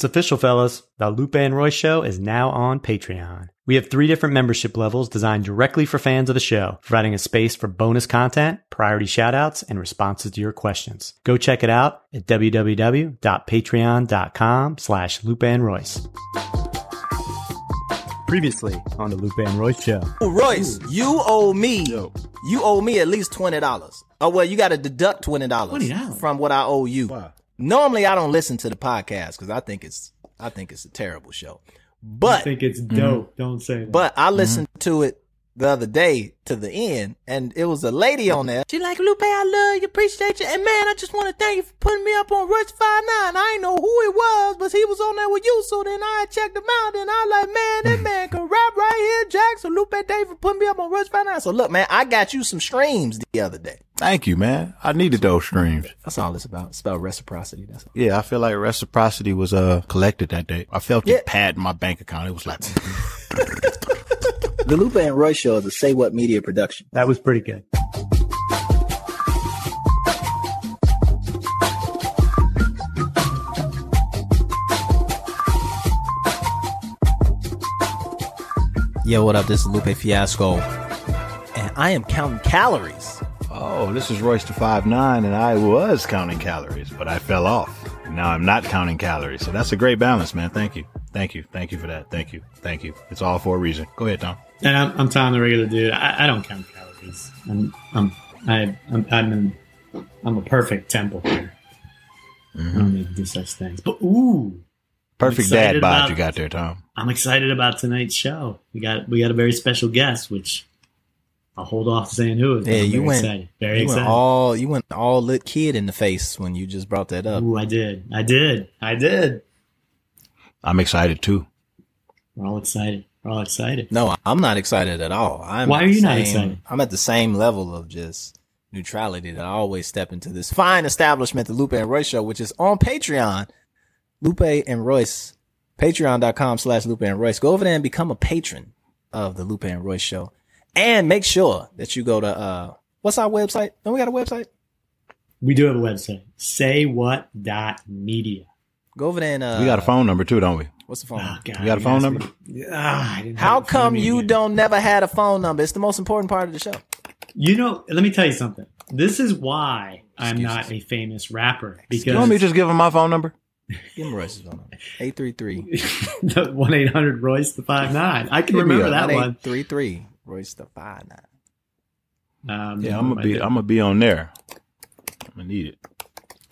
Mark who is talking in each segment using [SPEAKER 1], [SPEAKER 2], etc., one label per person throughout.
[SPEAKER 1] It's official, fellas. The Lupe and Royce Show is now on Patreon. We have three different membership levels designed directly for fans of the show, providing a space for bonus content, priority shoutouts, and responses to your questions. Go check it out at www.patreon.com slash Lupe and Royce. Previously on the Lupe and Royce Show.
[SPEAKER 2] Oh, Ooh, Royce, you owe me. You owe me at least twenty dollars. Oh well, you got to deduct twenty dollars
[SPEAKER 3] $20?
[SPEAKER 2] from what I owe you. Normally, I don't listen to the podcast because I think it's I think it's a terrible show. But I
[SPEAKER 3] think it's mm-hmm. dope. Don't say that.
[SPEAKER 2] but I mm-hmm. listened to it the other day to the end, and it was a lady on there. She like Lupe, I love you, appreciate you, and man, I just want to thank you for putting me up on Royce Five Nine. I ain't know who it was, but he was on there with you, so then I checked him out, and I like, man, that man can rap right here, Jackson. Lupe, thank you for putting me up on Royce Five Nine. So look, man, I got you some streams the other day.
[SPEAKER 4] Thank you, man. I needed those streams.
[SPEAKER 2] That's all it's about. It's about reciprocity. That's all.
[SPEAKER 4] Yeah, I feel like reciprocity was uh collected that day. I felt
[SPEAKER 2] Yeah.
[SPEAKER 4] it pad in my bank account. It was like
[SPEAKER 2] The Lupe and Royce Show is a Say What Media production.
[SPEAKER 1] That was pretty good.
[SPEAKER 2] Yo, what up? This is Lupe Fiasco, and I am counting calories.
[SPEAKER 4] Oh, this is Royce the five nine, and I was counting calories, but I fell off. Now I'm not counting calories. So that's a great balance, man. Thank you. Thank you. Thank you for that. Thank you. Thank you. It's all for a reason. Go ahead, Tom.
[SPEAKER 3] and I'm, I'm Tom, the regular dude. I, I don't count calories. I'm I'm I, I'm I'm, in, I'm a perfect temple here. Mm-hmm. I don't need to do such things. But ooh,
[SPEAKER 4] Perfect dad bod
[SPEAKER 3] about-
[SPEAKER 4] you got there, Tom.
[SPEAKER 3] I'm excited about tonight's show. We got we got a very special guest, which I'll hold off saying who. it is, but
[SPEAKER 2] Yeah,
[SPEAKER 3] I'm
[SPEAKER 2] you
[SPEAKER 3] very
[SPEAKER 2] went-
[SPEAKER 3] excited. very
[SPEAKER 2] you
[SPEAKER 3] excited.
[SPEAKER 2] went all you went all lit kid in the face when you just brought that up.
[SPEAKER 3] Ooh, I did, I did, I did.
[SPEAKER 4] I'm excited too.
[SPEAKER 3] We're all excited. We're all excited.
[SPEAKER 2] No, I'm not excited at all. I'm
[SPEAKER 3] Why
[SPEAKER 2] at
[SPEAKER 3] are you
[SPEAKER 2] the
[SPEAKER 3] not
[SPEAKER 2] same-
[SPEAKER 3] excited?
[SPEAKER 2] I'm at the same level of just neutrality that I always step into this fine establishment, the Lupe and Royce Show, which is on Patreon. Lupe and Royce, patreon.com slash Lupe and Royce. Go over there and become a patron of the Lupe and Royce Show. And make sure that you go to, uh, what's our website? Don't we got a website?
[SPEAKER 3] We do have a website. Say what dot media.
[SPEAKER 2] Go over there and, uh,
[SPEAKER 4] we got a phone number too, don't we?
[SPEAKER 2] What's the phone?
[SPEAKER 3] Oh,
[SPEAKER 2] number?
[SPEAKER 3] God,
[SPEAKER 4] You got a phone number?
[SPEAKER 3] me- Ah, I didn't
[SPEAKER 2] How
[SPEAKER 3] it in front of
[SPEAKER 2] come you
[SPEAKER 3] again.
[SPEAKER 2] don't never had a phone number? It's the most important part of the show.
[SPEAKER 3] You know, let me tell you something. This is why I'm not a famous rapper because
[SPEAKER 4] You want me to just give him my phone number?
[SPEAKER 2] Give him Royce's phone number. 833
[SPEAKER 3] the one eight hundred Royce the five nine. I can
[SPEAKER 4] Hit
[SPEAKER 3] remember that one.
[SPEAKER 2] 833 Royce the five nine.
[SPEAKER 3] Um,
[SPEAKER 4] Yeah, I'm gonna be.
[SPEAKER 3] did.
[SPEAKER 4] I'm gonna be on there. I'm gonna need it.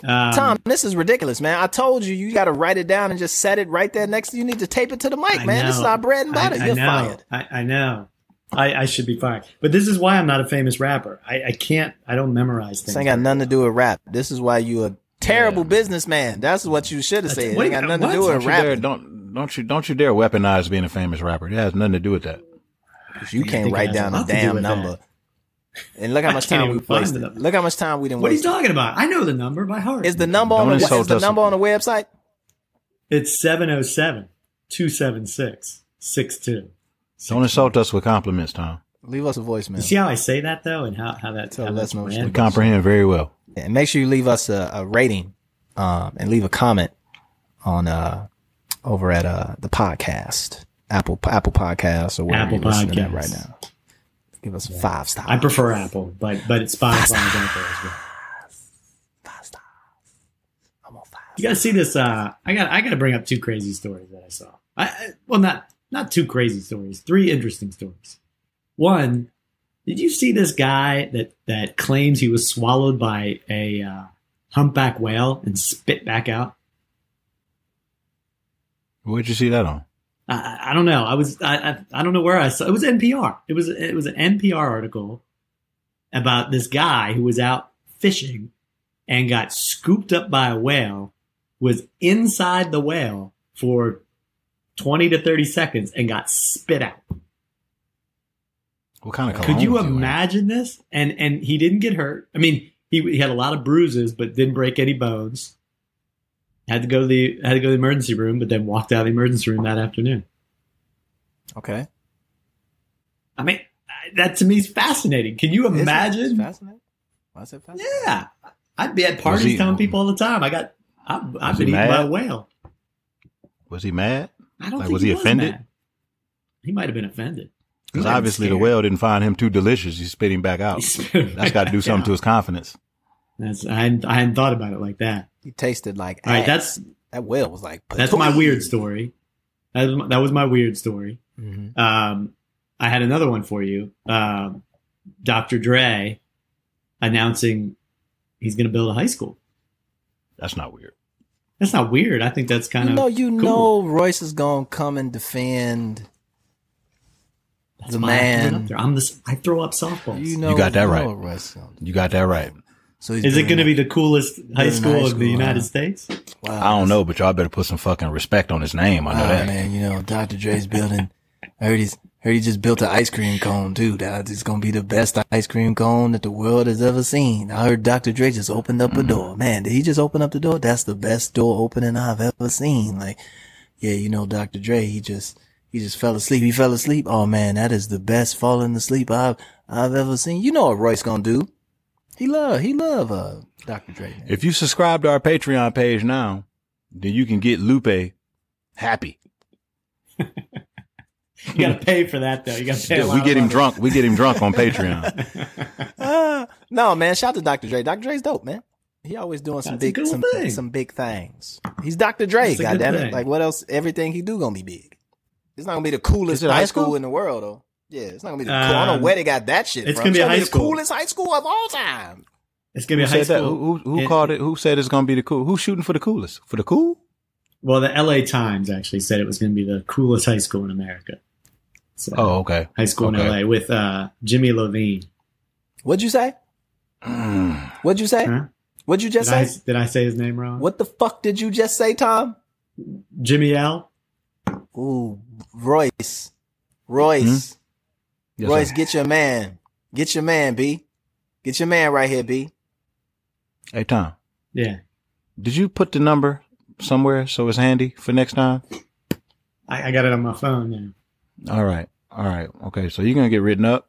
[SPEAKER 3] Um,
[SPEAKER 2] Tom, this is ridiculous, man. I told you you got to write it down and just set it right there next to you. You need to tape it to the mic,
[SPEAKER 3] I
[SPEAKER 2] man. This is
[SPEAKER 3] know.
[SPEAKER 2] our bread and butter.
[SPEAKER 3] I, I
[SPEAKER 2] You're
[SPEAKER 3] know.
[SPEAKER 2] fired.
[SPEAKER 3] I, I know. I, I should be fired. But this is why I'm not a famous rapper. I, I can't. I don't memorize things.
[SPEAKER 2] This ain't got nothing to do with rap. This is why you a terrible businessman. That's what you should have said. It ain't got nothing
[SPEAKER 3] what?
[SPEAKER 2] to do
[SPEAKER 4] Don't
[SPEAKER 2] with
[SPEAKER 4] you dare!
[SPEAKER 2] rap.
[SPEAKER 4] Don't don't you don't you dare weaponize being a famous rapper. It has nothing to do with that.
[SPEAKER 2] You can't write down a
[SPEAKER 3] lot do
[SPEAKER 2] damn
[SPEAKER 3] with that.
[SPEAKER 2] Number. And look how much time we
[SPEAKER 3] even find
[SPEAKER 2] wasted.
[SPEAKER 3] the number.
[SPEAKER 2] Look how much time we didn't
[SPEAKER 3] What are you
[SPEAKER 2] waste.
[SPEAKER 3] talking about? I know the number by heart.
[SPEAKER 2] Is the number on
[SPEAKER 4] Don't
[SPEAKER 2] the, is the number on the website?
[SPEAKER 3] It's 707 276 62.
[SPEAKER 4] Don't insult us with compliments, Tom.
[SPEAKER 2] Leave us a voicemail.
[SPEAKER 3] You see how I say that though, and how how that
[SPEAKER 2] Tell
[SPEAKER 3] how
[SPEAKER 2] us
[SPEAKER 3] that's
[SPEAKER 4] We
[SPEAKER 3] random?
[SPEAKER 4] comprehend very well.
[SPEAKER 2] and make sure you leave us a, a rating um, and leave a comment on uh, over at uh, the podcast Apple Apple Podcasts or wherever
[SPEAKER 3] Apple
[SPEAKER 2] you're listening at
[SPEAKER 3] Podcasts.
[SPEAKER 2] right now. Give us five stars.
[SPEAKER 3] I prefer Apple, but but it's Spotify is out there as well.
[SPEAKER 2] five stars. I'm on five.
[SPEAKER 3] You got to see this. Uh, I got I got to bring up two crazy stories that I saw. I, I well, not not two crazy stories, three interesting stories. One, did you see this guy that that claims he was swallowed by a uh, humpback whale and spit back out?
[SPEAKER 4] Where'd you see that on?
[SPEAKER 3] I, I don't know. I was I, I I don't know where I saw it was NPR. It was it was an NPR article about this guy who was out fishing and got scooped up by a whale, was inside the whale for twenty to thirty seconds and got spit out.
[SPEAKER 4] What kind of
[SPEAKER 3] Could you imagine this? And and he didn't get hurt. I mean, he, he had a lot of bruises, but didn't break any bones. Had to go to the had to go to the emergency room, but then walked out of the emergency room that afternoon.
[SPEAKER 2] Okay.
[SPEAKER 3] I mean, that to me is fascinating. Can you
[SPEAKER 2] Is it?
[SPEAKER 3] Imagine?
[SPEAKER 2] fascinating. Why is it fascinating?
[SPEAKER 3] Yeah, I'd be at parties
[SPEAKER 4] he-
[SPEAKER 3] telling people all the time. I got, I've, I've been
[SPEAKER 4] he
[SPEAKER 3] eaten by a whale.
[SPEAKER 4] Was he mad?
[SPEAKER 3] I don't
[SPEAKER 4] Like,
[SPEAKER 3] think
[SPEAKER 4] was he offended?
[SPEAKER 3] mad. He might have been offended.
[SPEAKER 4] Because
[SPEAKER 3] might have been
[SPEAKER 4] obviously the whale didn't find him too delicious. He spit him back out. That's got to do
[SPEAKER 3] back
[SPEAKER 4] something to his confidence.
[SPEAKER 3] That's I hadn't, I hadn't thought about it like that.
[SPEAKER 2] He tasted like
[SPEAKER 3] All right,
[SPEAKER 2] ass.
[SPEAKER 3] that's
[SPEAKER 2] that whale was like.
[SPEAKER 3] that's my weird story. That was my, that was my weird story.
[SPEAKER 2] Mhm.
[SPEAKER 3] Um, I had another one for you. Um, Dr. Dre announcing he's going to build a high school.
[SPEAKER 4] That's not weird.
[SPEAKER 3] That's not weird. I think that's kind
[SPEAKER 2] You
[SPEAKER 3] of
[SPEAKER 2] know, you
[SPEAKER 3] cool.
[SPEAKER 2] know, Royce is gonna come and defend
[SPEAKER 3] That's
[SPEAKER 2] the
[SPEAKER 3] why I
[SPEAKER 2] man.
[SPEAKER 3] I'm this. I throw up softballs.
[SPEAKER 2] You know, you
[SPEAKER 4] got that
[SPEAKER 2] you
[SPEAKER 4] right.
[SPEAKER 2] know Royce
[SPEAKER 4] You got that right.
[SPEAKER 2] So he's
[SPEAKER 3] Is it going to be the coolest high
[SPEAKER 2] building a
[SPEAKER 3] school
[SPEAKER 2] high
[SPEAKER 3] of the United
[SPEAKER 2] huh?
[SPEAKER 3] States?
[SPEAKER 2] Wow,
[SPEAKER 4] I don't know, but y'all better put some fucking respect on his name. I know
[SPEAKER 2] Wow,
[SPEAKER 4] that.
[SPEAKER 2] man. You know, Dr. Dre's building. I heard he's heard he just built an ice cream cone too. That it's gonna be the best ice cream cone that the world has ever seen. I heard Dr. Dre just opened up a mm. door. Man, did he just open up the door? That's the best door opening I've ever seen. Like, yeah, you know, Dr. Dre, he just he just fell asleep. He fell asleep. Oh man, that is the best falling asleep I've I've ever seen. You know what Royce gonna do? He love he love uh Dr. Dre. Man.
[SPEAKER 4] If you subscribe to our Patreon page now, then you can get Lupe happy.
[SPEAKER 3] You got to pay for that though. You got to pay. a lot
[SPEAKER 4] We
[SPEAKER 3] of
[SPEAKER 4] get him
[SPEAKER 3] money.
[SPEAKER 4] drunk. We get him drunk on Patreon.
[SPEAKER 2] Ah, no, man. Shout out to Dr. Dre. Dr. Dre's dope, man. He always doing some
[SPEAKER 3] That's
[SPEAKER 2] big, some,
[SPEAKER 3] thing.
[SPEAKER 2] some big things. He's Dr. Dre.
[SPEAKER 3] That's a
[SPEAKER 2] Goddamn it! Like what else? Everything he do gonna be big. It's not gonna be the coolest high
[SPEAKER 4] high
[SPEAKER 2] school?
[SPEAKER 4] school?
[SPEAKER 2] in the world, though. Yeah, it's not gonna be the. cool. I don't know
[SPEAKER 3] Um,
[SPEAKER 2] where they got that shit.
[SPEAKER 3] it's
[SPEAKER 2] from.
[SPEAKER 3] gonna be a high
[SPEAKER 2] the
[SPEAKER 3] school.
[SPEAKER 2] coolest high school of all time.
[SPEAKER 3] It's going to
[SPEAKER 4] Who
[SPEAKER 3] be a high
[SPEAKER 4] said that?
[SPEAKER 3] school.
[SPEAKER 4] Who, who, who
[SPEAKER 3] It-
[SPEAKER 4] called it? Who said it's going to be the cool? Who's shooting for the coolest? For the cool?
[SPEAKER 3] Well, the LA Times actually said it was going to be the coolest high school in America. So,
[SPEAKER 4] Oh, okay.
[SPEAKER 3] high school
[SPEAKER 4] okay.
[SPEAKER 3] in LA with uh, Jimmy Levine.
[SPEAKER 2] What'd you say?
[SPEAKER 4] Mm.
[SPEAKER 2] What'd you say?
[SPEAKER 3] Huh?
[SPEAKER 2] What'd you
[SPEAKER 3] Did
[SPEAKER 2] just
[SPEAKER 3] I,
[SPEAKER 2] say?
[SPEAKER 3] did I say his name wrong?
[SPEAKER 2] What the fuck did you just say, Tom?
[SPEAKER 3] Jimmy L.
[SPEAKER 2] Ooh, Royce. Royce.
[SPEAKER 4] Yes,
[SPEAKER 2] Royce,
[SPEAKER 4] sir.
[SPEAKER 2] get your man. Get your man, B. Get your man right here, B.
[SPEAKER 4] Hey, Tom,
[SPEAKER 3] Yeah,
[SPEAKER 4] did you put the number somewhere so it's handy for next time?
[SPEAKER 3] I, I got it on my phone now.
[SPEAKER 4] All right. All right. Okay. So you're going to get written up.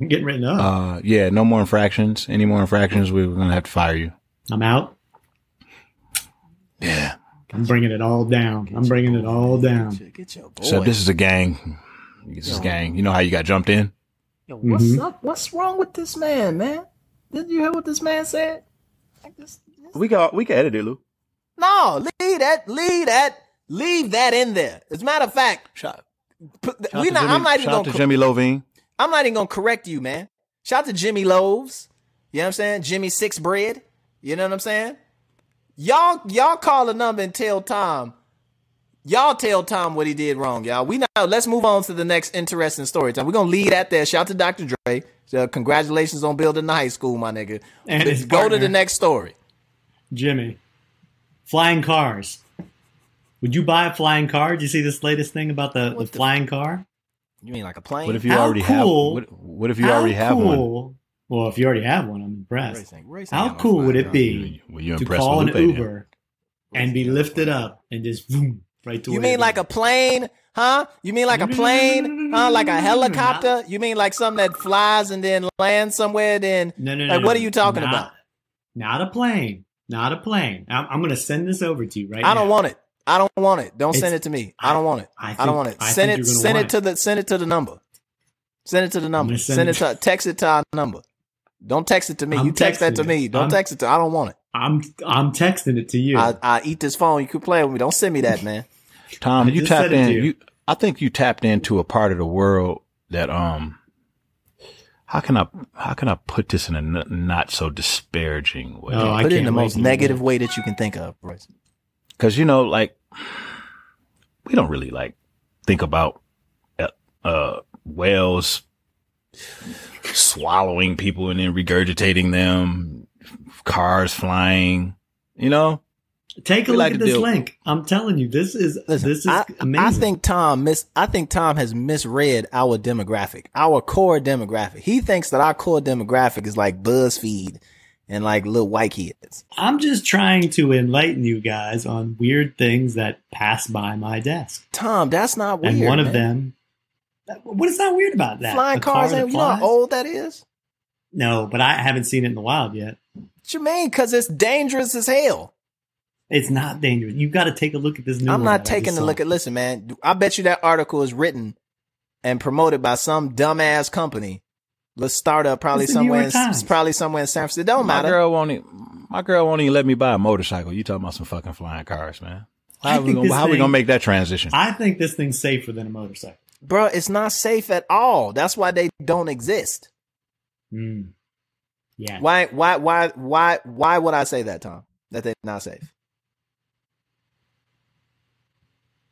[SPEAKER 3] I'm getting written up.
[SPEAKER 4] Uh, yeah, no more infractions. Any more infractions, we're going to have to fire you.
[SPEAKER 3] I'm out.
[SPEAKER 4] Yeah.
[SPEAKER 3] I'm bringing it all down. I'm bringing it all down.
[SPEAKER 2] Get your, get your boy.
[SPEAKER 4] So this is a gang. This is a gang. You know how you got jumped in?
[SPEAKER 2] Yo, what's
[SPEAKER 3] Mhm.
[SPEAKER 2] up? What's wrong with this man, man? Did you hear what this man said? Like this, this-
[SPEAKER 4] We got we can edit it, Lou.
[SPEAKER 2] No, leave that, leave that, leave that in there. As a matter of fact,
[SPEAKER 4] Shout,
[SPEAKER 2] put,
[SPEAKER 4] shout
[SPEAKER 2] we not.
[SPEAKER 4] Jimmy,
[SPEAKER 2] I'm not even gonna.
[SPEAKER 4] to Jimmy Lovine.
[SPEAKER 2] I'm not even gonna correct you, man. Shout out to Jimmy Loaves. You know what I'm saying? Jimmy Six Bread. You know what I'm saying? Y'all, y'all call a number and tell Tom. Y'all tell Tom what he did wrong, y'all. We now let's move on to the next interesting story time. We're gonna leave that there. Shout out to Dr. Dre. So congratulations on building the high school, my nigga.
[SPEAKER 3] And
[SPEAKER 2] Let's
[SPEAKER 3] his
[SPEAKER 2] go to the next story.
[SPEAKER 3] Jimmy. Flying cars. Would you buy a flying car? Did you see this latest thing about the, the
[SPEAKER 2] the-
[SPEAKER 3] flying car?
[SPEAKER 2] You mean like a plane?
[SPEAKER 4] What if you
[SPEAKER 3] How
[SPEAKER 4] already
[SPEAKER 3] cool-
[SPEAKER 4] have? What, what if you
[SPEAKER 3] How
[SPEAKER 4] already have one?
[SPEAKER 3] Well, if you already have one, I'm impressed.
[SPEAKER 2] Royce ain't- Royce ain't
[SPEAKER 3] How cool would it be
[SPEAKER 4] Well, you
[SPEAKER 3] to
[SPEAKER 4] impressed
[SPEAKER 3] call an
[SPEAKER 4] with Lupe.
[SPEAKER 3] Uber and be lifted up and just boom right to
[SPEAKER 2] You mean like a plane, huh? You mean like a plane, huh? Like a helicopter? Mm-hmm. You mean like something that flies and then lands somewhere? Then
[SPEAKER 3] No, no, no.
[SPEAKER 2] like,
[SPEAKER 3] no,
[SPEAKER 2] what are you talking
[SPEAKER 3] Not-
[SPEAKER 2] about?
[SPEAKER 3] Not a plane. Not a plane. I'm, I'm going to send this over to you right now.
[SPEAKER 2] I don't want it. I don't want it. Don't
[SPEAKER 3] It's-
[SPEAKER 2] send it to me. I don't want it.
[SPEAKER 3] I
[SPEAKER 2] I, don't want it. Send it. Send it to the. Send it to the number. Send it to the number.
[SPEAKER 3] send
[SPEAKER 2] Send,
[SPEAKER 3] it-
[SPEAKER 2] to. Text it to our number. Don't text it to me.
[SPEAKER 3] I'm
[SPEAKER 2] you text that to
[SPEAKER 3] it.
[SPEAKER 2] me. Don't
[SPEAKER 3] I'm-
[SPEAKER 2] text it to. I don't want it.
[SPEAKER 3] I'm I'm texting it to you.
[SPEAKER 2] I I eat this phone. You could play with me. Don't send me that, man.
[SPEAKER 4] Tom,
[SPEAKER 3] I
[SPEAKER 4] you tapped in.
[SPEAKER 3] you.
[SPEAKER 4] You, I think you tapped into a part of the world that um. How can I how can I put this in a n- not so disparaging way?
[SPEAKER 3] Oh, I
[SPEAKER 2] Put it in the most negative way that you can think of, Royce.
[SPEAKER 4] Because you know, like we don't really like think about uh, uh whales swallowing people and then regurgitating them, cars flying. You know,
[SPEAKER 3] Take a
[SPEAKER 4] we
[SPEAKER 3] look
[SPEAKER 4] like
[SPEAKER 3] at this link. I'm telling you, this is
[SPEAKER 2] Listen,
[SPEAKER 3] this is
[SPEAKER 2] I,
[SPEAKER 3] amazing.
[SPEAKER 2] I think Tom miss. I think Tom has misread our demographic, our core demographic. He thinks that our core demographic is like BuzzFeed and like little white kids.
[SPEAKER 3] I'm just trying to enlighten you guys on weird things that pass by my desk,
[SPEAKER 2] Tom, that's not weird.
[SPEAKER 3] and one of them. What is not weird about that?
[SPEAKER 2] flying cars.
[SPEAKER 3] that
[SPEAKER 2] ain't- You know how old that is?
[SPEAKER 3] No, but I haven't seen it in the wild yet.
[SPEAKER 2] What you mean? Because it's dangerous as hell.
[SPEAKER 3] It's not dangerous. You've got to take a look at this new.
[SPEAKER 2] I'm
[SPEAKER 3] one
[SPEAKER 2] not taking a look at. Listen, man. I bet you that article is written and promoted by some dumbass company. Let's start up probably
[SPEAKER 3] It's
[SPEAKER 2] somewhere. In, it's probably somewhere in San Francisco. It don't
[SPEAKER 4] My
[SPEAKER 2] matter.
[SPEAKER 4] girl won't. Even, my girl won't even let me buy a motorcycle. You talking about some fucking flying cars, man?
[SPEAKER 3] I
[SPEAKER 4] How we gonna,
[SPEAKER 3] this
[SPEAKER 4] how we gonna make that transition?
[SPEAKER 3] I think this thing's safer than a motorcycle.
[SPEAKER 2] Bro, it's not safe at all. That's why they don't exist.
[SPEAKER 3] Mm. Yeah.
[SPEAKER 2] Why why why why why would I say that, Tom? That they're not safe.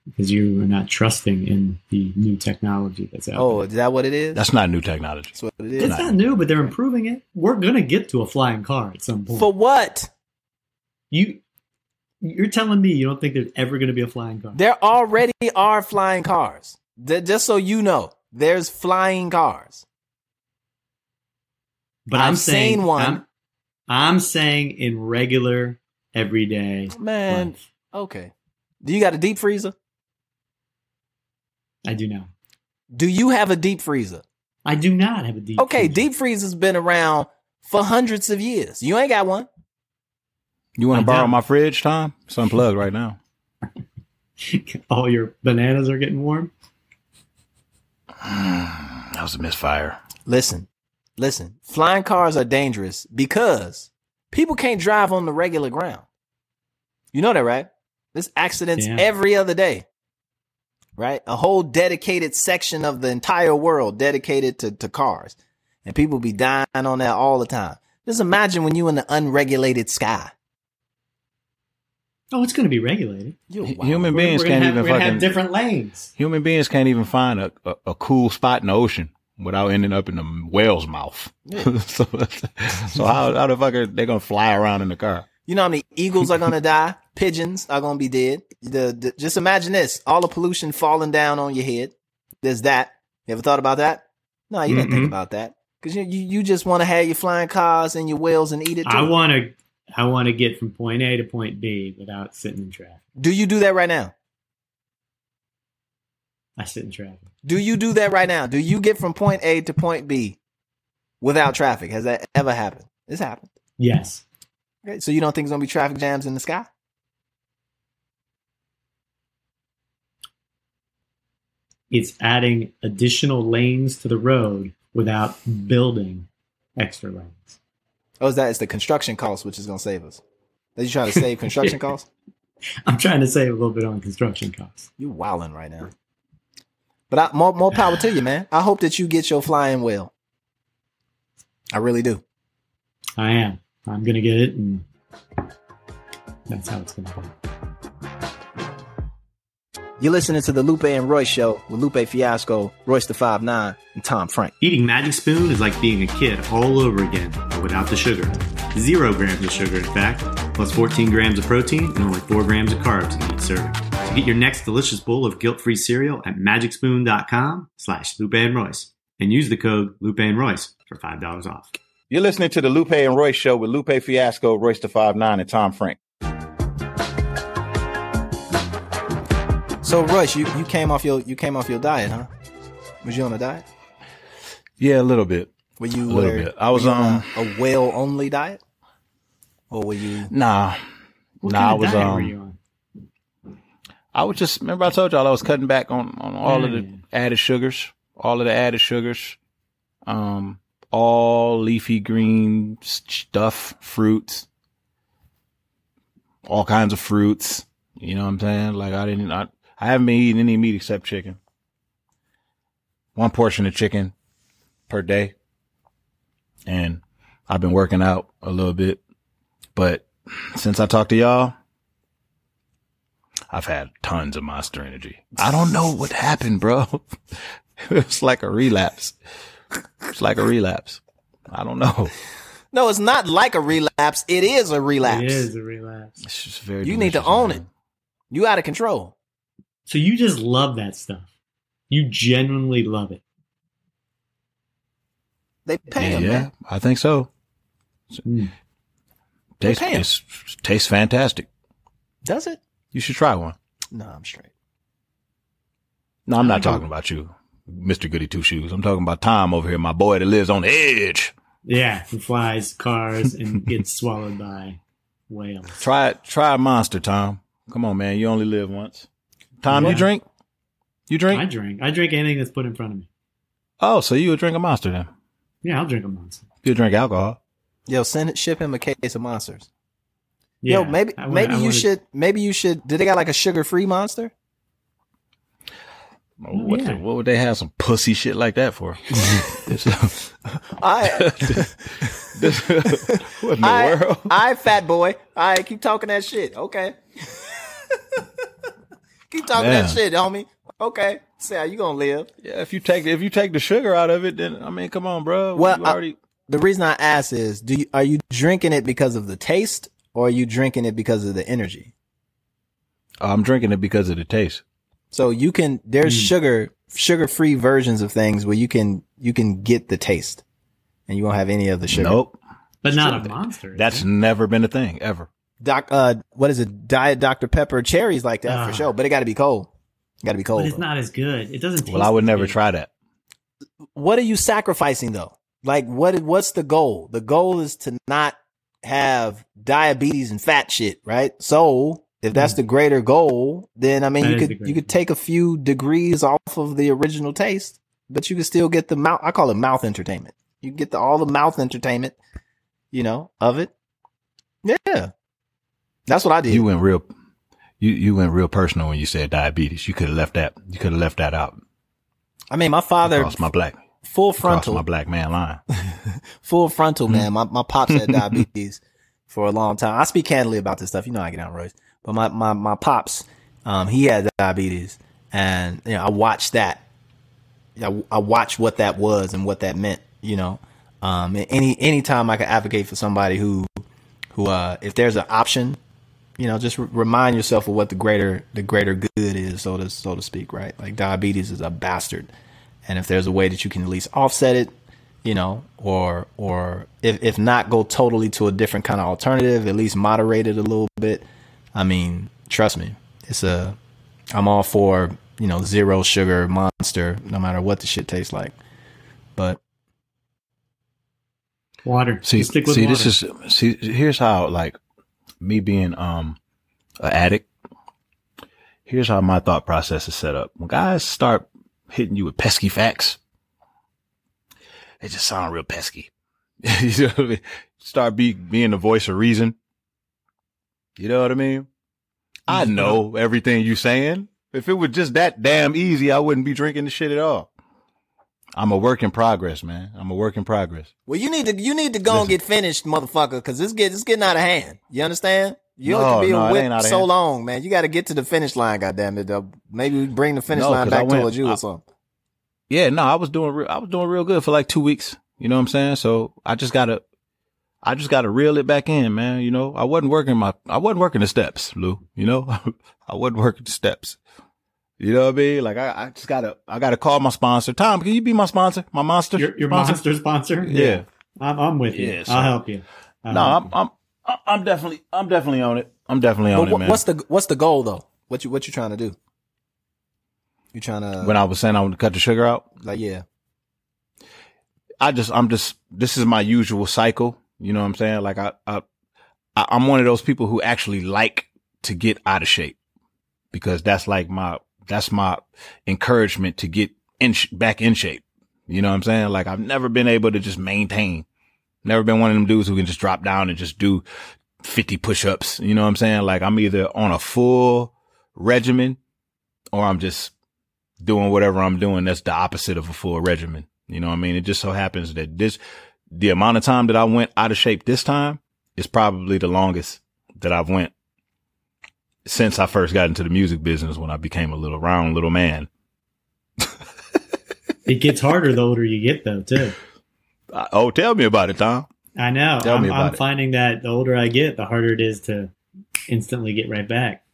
[SPEAKER 3] Because you are not trusting in the new technology that's out
[SPEAKER 2] Oh,
[SPEAKER 3] there.
[SPEAKER 2] is that what it is?
[SPEAKER 4] That's not new technology.
[SPEAKER 2] That's what it
[SPEAKER 3] It's
[SPEAKER 2] is.
[SPEAKER 3] not new, but they're improving it. We're gonna get to a flying car at some point.
[SPEAKER 2] For what?
[SPEAKER 3] you, you're telling me you don't think there's ever gonna be a flying car?
[SPEAKER 2] There already are flying cars. Just so you know, there's flying cars.
[SPEAKER 3] But
[SPEAKER 2] I've
[SPEAKER 3] I'm saying
[SPEAKER 2] seen one.
[SPEAKER 3] I'm, I'm saying in regular, everyday oh,
[SPEAKER 2] Man,
[SPEAKER 3] life.
[SPEAKER 2] okay. Do you got a deep freezer?
[SPEAKER 3] I do now.
[SPEAKER 2] Do you have a deep freezer?
[SPEAKER 3] I do not have a deep.
[SPEAKER 2] Okay,
[SPEAKER 3] freezer.
[SPEAKER 2] deep freezer's been around for hundreds of years. You ain't got one.
[SPEAKER 4] You want to borrow
[SPEAKER 3] don't.
[SPEAKER 4] my fridge, Tom? It's unplugged right now.
[SPEAKER 3] All your bananas are getting warm.
[SPEAKER 4] That was a misfire.
[SPEAKER 2] Listen, listen. Flying cars are dangerous because people can't drive on the regular ground. You know that, right? There's accidents
[SPEAKER 3] Yeah.
[SPEAKER 2] every other day. Right? A whole dedicated section of the entire world dedicated to, to cars. And people be dying on that all the time. Just imagine when you in the unregulated sky.
[SPEAKER 3] Oh, it's going to be regulated.
[SPEAKER 2] You're
[SPEAKER 4] H- Human
[SPEAKER 3] We're-
[SPEAKER 4] beings
[SPEAKER 3] we're
[SPEAKER 4] can't
[SPEAKER 3] have,
[SPEAKER 4] even
[SPEAKER 3] we're
[SPEAKER 4] fucking.
[SPEAKER 3] have different lanes.
[SPEAKER 4] human beings can't even find a, a, a cool spot in the ocean without ending up in the whale's mouth. so, so how how the fuck are they gonna fly around in the car?
[SPEAKER 2] You know how many eagles are gonna die? Pigeons are gonna be dead. The, the just imagine this: all the pollution falling down on your head. There's that. You ever thought about that? No, you didn't think
[SPEAKER 3] Mm-mm.
[SPEAKER 2] about that because you, you you just want to have your flying cars and your whales and eat it. Too.
[SPEAKER 3] I want to. I want to get from point A to point B without sitting in traffic.
[SPEAKER 2] do you do that right now?
[SPEAKER 3] I sit in traffic.
[SPEAKER 2] Do you do that right now? Do you get from point A to point B without traffic? Has that ever happened? It's happened.
[SPEAKER 3] Yes.
[SPEAKER 2] Okay, so you don't think there's gonna be traffic jams in the sky?
[SPEAKER 3] It's adding additional lanes to the road without building extra lanes.
[SPEAKER 2] Oh, is that it's the construction cost which is gonna save us? Are you trying to save construction costs?
[SPEAKER 3] I'm trying to save a little bit on construction costs.
[SPEAKER 2] You wilding right now. But I, more more power to you, man. I hope that you get your flying whale. I really do.
[SPEAKER 3] I am. I'm gonna get it, and that's how it's gonna be.
[SPEAKER 2] You're listening to the Lupe and Royce Show with Lupe Fiasco, Royce the Five Nine, and Tom Frank.
[SPEAKER 3] Eating Magic Spoon is like being a kid all over again, but without the sugar. Zero grams of sugar, in fact, plus 14 grams of protein and only 4 grams of carbs in each serving. So get your next delicious bowl of guilt-free cereal at magicspoon.com slash Lupe and Royce and use the code Lupe and Royce for $5 off.
[SPEAKER 4] You're listening to the Lupe and Royce Show with Lupe Fiasco, Royce the Five Nine, and Tom Frank.
[SPEAKER 2] So Royce, you, you came off your you came off your diet, huh? Was you on a diet?
[SPEAKER 4] Yeah, a little bit.
[SPEAKER 2] Were you
[SPEAKER 4] A little
[SPEAKER 2] were-
[SPEAKER 4] bit. I was
[SPEAKER 2] were you
[SPEAKER 4] on-
[SPEAKER 2] a, a whale only diet, or were you?
[SPEAKER 4] Nah,
[SPEAKER 3] What
[SPEAKER 4] nah.
[SPEAKER 3] kind
[SPEAKER 4] I was
[SPEAKER 3] diet were
[SPEAKER 4] um,
[SPEAKER 3] you on?
[SPEAKER 4] I was just remember I told y'all I was cutting back on on all of the
[SPEAKER 3] Mm.
[SPEAKER 4] added sugars, all of the added sugars, um, all leafy green stuff, fruits, all kinds of fruits. You know what I'm saying? Like I didn't, I, I haven't been eating any meat except chicken. One portion of chicken per day, and I've been working out a little bit, but since I talked to y'all. I've had tons of monster energy. I don't know what happened, bro. it's like a relapse. It's like a relapse. I don't know.
[SPEAKER 2] No, it's not like a relapse. It is a relapse.
[SPEAKER 3] It is a relapse.
[SPEAKER 4] It's just very.
[SPEAKER 2] You need to own
[SPEAKER 4] man.
[SPEAKER 2] it. You out of control.
[SPEAKER 3] So you just love that stuff. You genuinely love it.
[SPEAKER 2] They pay
[SPEAKER 4] Yeah,
[SPEAKER 2] him,
[SPEAKER 4] yeah,
[SPEAKER 2] man.
[SPEAKER 4] I think so.
[SPEAKER 3] Mm.
[SPEAKER 4] Tastes,
[SPEAKER 2] pay 'em.
[SPEAKER 4] it's, tastes fantastic.
[SPEAKER 2] Does it?
[SPEAKER 4] You should try one.
[SPEAKER 2] No, I'm straight.
[SPEAKER 4] No, I'm not talking about you, Mr. Goody Two Shoes. I'm talking about Tom over here, my boy that lives on the edge.
[SPEAKER 3] Yeah, who flies cars and gets swallowed by whales.
[SPEAKER 4] Try it. Try a monster, Tom. Come on, man. You only live once. Tom, you drink? You drink?
[SPEAKER 3] I drink. I drink anything that's put in front of me.
[SPEAKER 4] oh, so you would drink a monster then?
[SPEAKER 3] Yeah, I'll drink a monster.
[SPEAKER 4] You drink alcohol?
[SPEAKER 2] Yo, send it, ship him a case of monsters.
[SPEAKER 3] Yeah,
[SPEAKER 2] Yo, maybe
[SPEAKER 3] wanna-
[SPEAKER 2] maybe
[SPEAKER 3] I
[SPEAKER 2] you
[SPEAKER 3] wanna-
[SPEAKER 2] should maybe you should. Did they got like a sugar free monster?
[SPEAKER 4] What,
[SPEAKER 3] yeah.
[SPEAKER 4] the- what would they have some pussy shit like that for?
[SPEAKER 2] I
[SPEAKER 4] this- what in the
[SPEAKER 2] I,
[SPEAKER 4] world?
[SPEAKER 2] I fat boy. I keep talking that shit. Okay. keep talking
[SPEAKER 4] Man.
[SPEAKER 2] that shit, homie. Okay. See how you gonna live.
[SPEAKER 4] Yeah, if you take if you take the sugar out of it, then I mean, come on, bro.
[SPEAKER 2] Well,
[SPEAKER 4] you
[SPEAKER 2] I-
[SPEAKER 4] already
[SPEAKER 2] The reason I ask is, do you are you drinking it because of the taste, or are you drinking it because of the energy?
[SPEAKER 4] I'm drinking it because of the taste.
[SPEAKER 2] So you can there's sugar sugar free versions of things where you can you can get the taste, and you won't have any of the sugar.
[SPEAKER 4] Nope,
[SPEAKER 3] but not a monster.
[SPEAKER 4] that's
[SPEAKER 3] it?
[SPEAKER 4] never been a thing ever.
[SPEAKER 2] Doc, uh, what is it? Diet Dr Pepper cherries like that
[SPEAKER 3] Ah.
[SPEAKER 2] for sure, but it got to be cold. Got to be cold.
[SPEAKER 3] but it's
[SPEAKER 2] though.
[SPEAKER 3] not as good. It doesn't.
[SPEAKER 4] Taste Well, I would never
[SPEAKER 3] good.
[SPEAKER 4] try that.
[SPEAKER 2] what are you sacrificing though? Like what what's the goal? The goal is to not have diabetes and fat shit, right? So if that's the greater goal, then I mean.
[SPEAKER 3] That
[SPEAKER 2] you could you could take a few degrees off of the original taste, but you could still get the mouth I call it mouth entertainment. You get the all the mouth entertainment, you know, of it. Yeah. That's what I did.
[SPEAKER 4] You went real, you you went real personal when you said diabetes. You could have left that. You could have left that out.
[SPEAKER 2] I mean my father
[SPEAKER 4] Across my black,
[SPEAKER 2] full frontal
[SPEAKER 4] my black man line.
[SPEAKER 2] full frontal,
[SPEAKER 4] Hmm.
[SPEAKER 2] man. My my pops had diabetes for a long time. I speak candidly about this stuff. You know I get out, Royce. But my my my pops, um, he had diabetes, and you know I watched that. I, I watched what that was and what that meant. You know, um, and any anytime I could advocate for somebody who who uh, if there's an option, you know, just r- remind yourself of what the greater the greater good is, so to so to speak, right? Like diabetes is a bastard, and if there's a way that you can at least offset it, you know, or or if if not go totally to a different kind of alternative, at least moderate it a little bit. I mean, trust me, it's a I'm all for you know zero sugar monster, no matter what the shit tastes like. But
[SPEAKER 3] water.
[SPEAKER 4] See,
[SPEAKER 3] stick with
[SPEAKER 4] see,
[SPEAKER 3] water.
[SPEAKER 4] this is see. Here's how, like, me being um an addict. Here's how my thought process is set up. When guys start hitting you with pesky facts, they just sound real pesky. you know what I mean? Start be being the voice of reason. You know what I mean? I know everything you saying. If it was just that damn easy, I wouldn't be drinking the shit at all. I'm a work in progress, man. I'm a work in progress.
[SPEAKER 2] well, you need to you need to go and get finished, motherfucker, because it's get it's getting out of hand. You understand? You
[SPEAKER 4] No,
[SPEAKER 2] only can be
[SPEAKER 4] no,
[SPEAKER 2] a whip
[SPEAKER 4] ain't out of
[SPEAKER 2] so
[SPEAKER 4] hand.
[SPEAKER 2] long, man. You got to get to the finish line. Goddamn it! Maybe we bring the finish
[SPEAKER 4] No,
[SPEAKER 2] line back
[SPEAKER 4] went-
[SPEAKER 2] towards you
[SPEAKER 4] I-
[SPEAKER 2] or something.
[SPEAKER 4] Yeah, no, I was doing real, I was doing real good for like two weeks. You know what I'm saying? So I just gotta, I just gotta reel it back in, man. You know, I wasn't working my, I wasn't working the steps, Lou. You know, I wasn't working the steps. You know what I mean? Like I, I just gotta, I gotta call my sponsor. Tom, can you be my sponsor? My monster?
[SPEAKER 3] your, your
[SPEAKER 4] sponsor?
[SPEAKER 3] monster sponsor.
[SPEAKER 4] Yeah.
[SPEAKER 3] I'm, I'm with you.
[SPEAKER 4] Yeah, so-
[SPEAKER 3] I'll help you. I'll
[SPEAKER 4] No,
[SPEAKER 3] help
[SPEAKER 4] I'm, I'm, I'm definitely, I'm definitely on it. I'm definitely on
[SPEAKER 2] But
[SPEAKER 4] it, man.
[SPEAKER 2] what's the what's the goal though? What you what you trying to do? You trying to
[SPEAKER 4] when I was saying I would cut the sugar out,
[SPEAKER 2] like yeah
[SPEAKER 4] I just, I'm just, this is my usual cycle. You know what I'm saying? Like I, I, I'm one of those people who actually like to get out of shape because that's like my, that's my encouragement to get in, back in shape. You know what I'm saying? Like I've never been able to just maintain, never been one of them dudes who can just drop down and just do 50 push-ups. You know what I'm saying? Like I'm either on a full regimen or I'm just doing whatever I'm doing. That's the opposite of a full regimen. You know what I mean? It just so happens that this, the amount of time that I went out of shape this time is probably the longest that I've went since I first got into the music business when I became a little round little man.
[SPEAKER 3] It gets harder the older you get, though, too.
[SPEAKER 4] Uh, Oh, tell me about it, Tom.
[SPEAKER 3] I know.
[SPEAKER 4] Tell
[SPEAKER 3] I'm,
[SPEAKER 4] me about
[SPEAKER 3] I'm
[SPEAKER 4] it.
[SPEAKER 3] finding that the older I get, the harder it is to instantly get right back.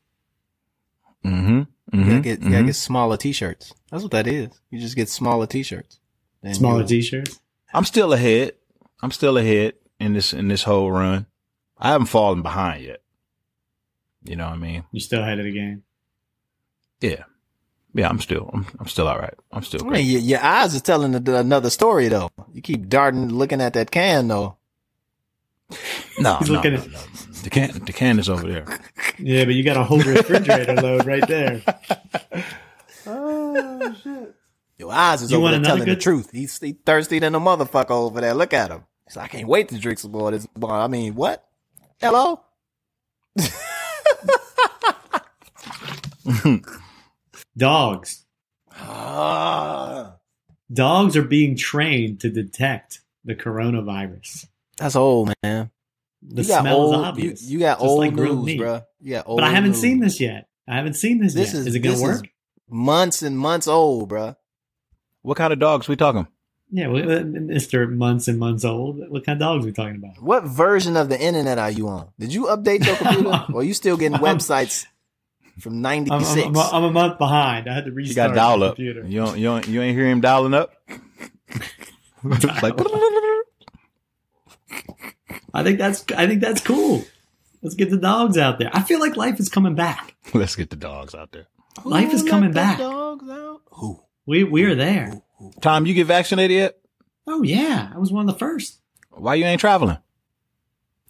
[SPEAKER 4] Mm-hmm.
[SPEAKER 2] you gotta get you gotta get smaller t-shirts. That's what that is. You just get smaller t-shirts.
[SPEAKER 3] Smaller
[SPEAKER 2] you-
[SPEAKER 3] t-shirts.
[SPEAKER 4] I'm still ahead. I'm still ahead in this in this whole run. I haven't fallen behind yet. You know what I mean?
[SPEAKER 3] You're still ahead of the game.
[SPEAKER 4] Yeah. Yeah, I'm still I'm, I'm still all right. I'm still
[SPEAKER 2] I mean, your, your eyes are telling another story though. You keep darting, looking at that can though.
[SPEAKER 4] No,
[SPEAKER 3] He's
[SPEAKER 4] no,
[SPEAKER 3] looking
[SPEAKER 4] no,
[SPEAKER 3] at-
[SPEAKER 4] no. The can, the can is over there.
[SPEAKER 3] Yeah, but you got a whole refrigerator load right there. Oh shit!
[SPEAKER 2] Your eyes is
[SPEAKER 3] You
[SPEAKER 2] over
[SPEAKER 3] want
[SPEAKER 2] there
[SPEAKER 3] another
[SPEAKER 2] telling the truth. He's he thirsty than a motherfucker over there. Look at him. He's like, I can't wait to drink some more of this. Boy. I mean, what? Hello?
[SPEAKER 3] Dogs.
[SPEAKER 2] Ah,
[SPEAKER 3] Dogs are being trained to detect the coronavirus.
[SPEAKER 2] that's old, man.
[SPEAKER 3] The
[SPEAKER 2] you got
[SPEAKER 3] smell
[SPEAKER 2] old.
[SPEAKER 3] is
[SPEAKER 2] You,
[SPEAKER 3] obvious.
[SPEAKER 2] you got
[SPEAKER 3] just
[SPEAKER 2] old
[SPEAKER 3] like
[SPEAKER 2] news,
[SPEAKER 3] meat.
[SPEAKER 2] bro. You got old.
[SPEAKER 3] But I haven't
[SPEAKER 2] news.
[SPEAKER 3] seen this yet. I haven't seen this,
[SPEAKER 2] This
[SPEAKER 3] yet.
[SPEAKER 2] is
[SPEAKER 3] Is it going
[SPEAKER 2] this
[SPEAKER 3] to
[SPEAKER 2] is
[SPEAKER 3] work?
[SPEAKER 2] months and months old, bro.
[SPEAKER 4] What kind of dogs we talking?
[SPEAKER 3] Yeah, well, uh, Mr. Months and Months Old. What kind of dogs are we talking about?
[SPEAKER 2] What version of the internet are you on? Did you update your computer, or you still getting websites from
[SPEAKER 3] I'm,
[SPEAKER 2] '96?
[SPEAKER 3] I'm, I'm, a- I'm a month behind. I had to restart You
[SPEAKER 4] got dial
[SPEAKER 3] my
[SPEAKER 4] up.
[SPEAKER 3] computer.
[SPEAKER 4] You don't, you don't, you ain't hear him dialing up. like,
[SPEAKER 3] I think that's I think that's cool. Let's get the dogs out there. I feel like life is coming back.
[SPEAKER 4] let's get the dogs out there.
[SPEAKER 3] Life is
[SPEAKER 2] Who let
[SPEAKER 3] coming
[SPEAKER 2] the
[SPEAKER 3] back.
[SPEAKER 2] Dogs out? Who?
[SPEAKER 3] We we are there.
[SPEAKER 4] Tom, you get vaccinated yet?
[SPEAKER 3] Oh yeah, I was one of the first.
[SPEAKER 4] Why you ain't traveling?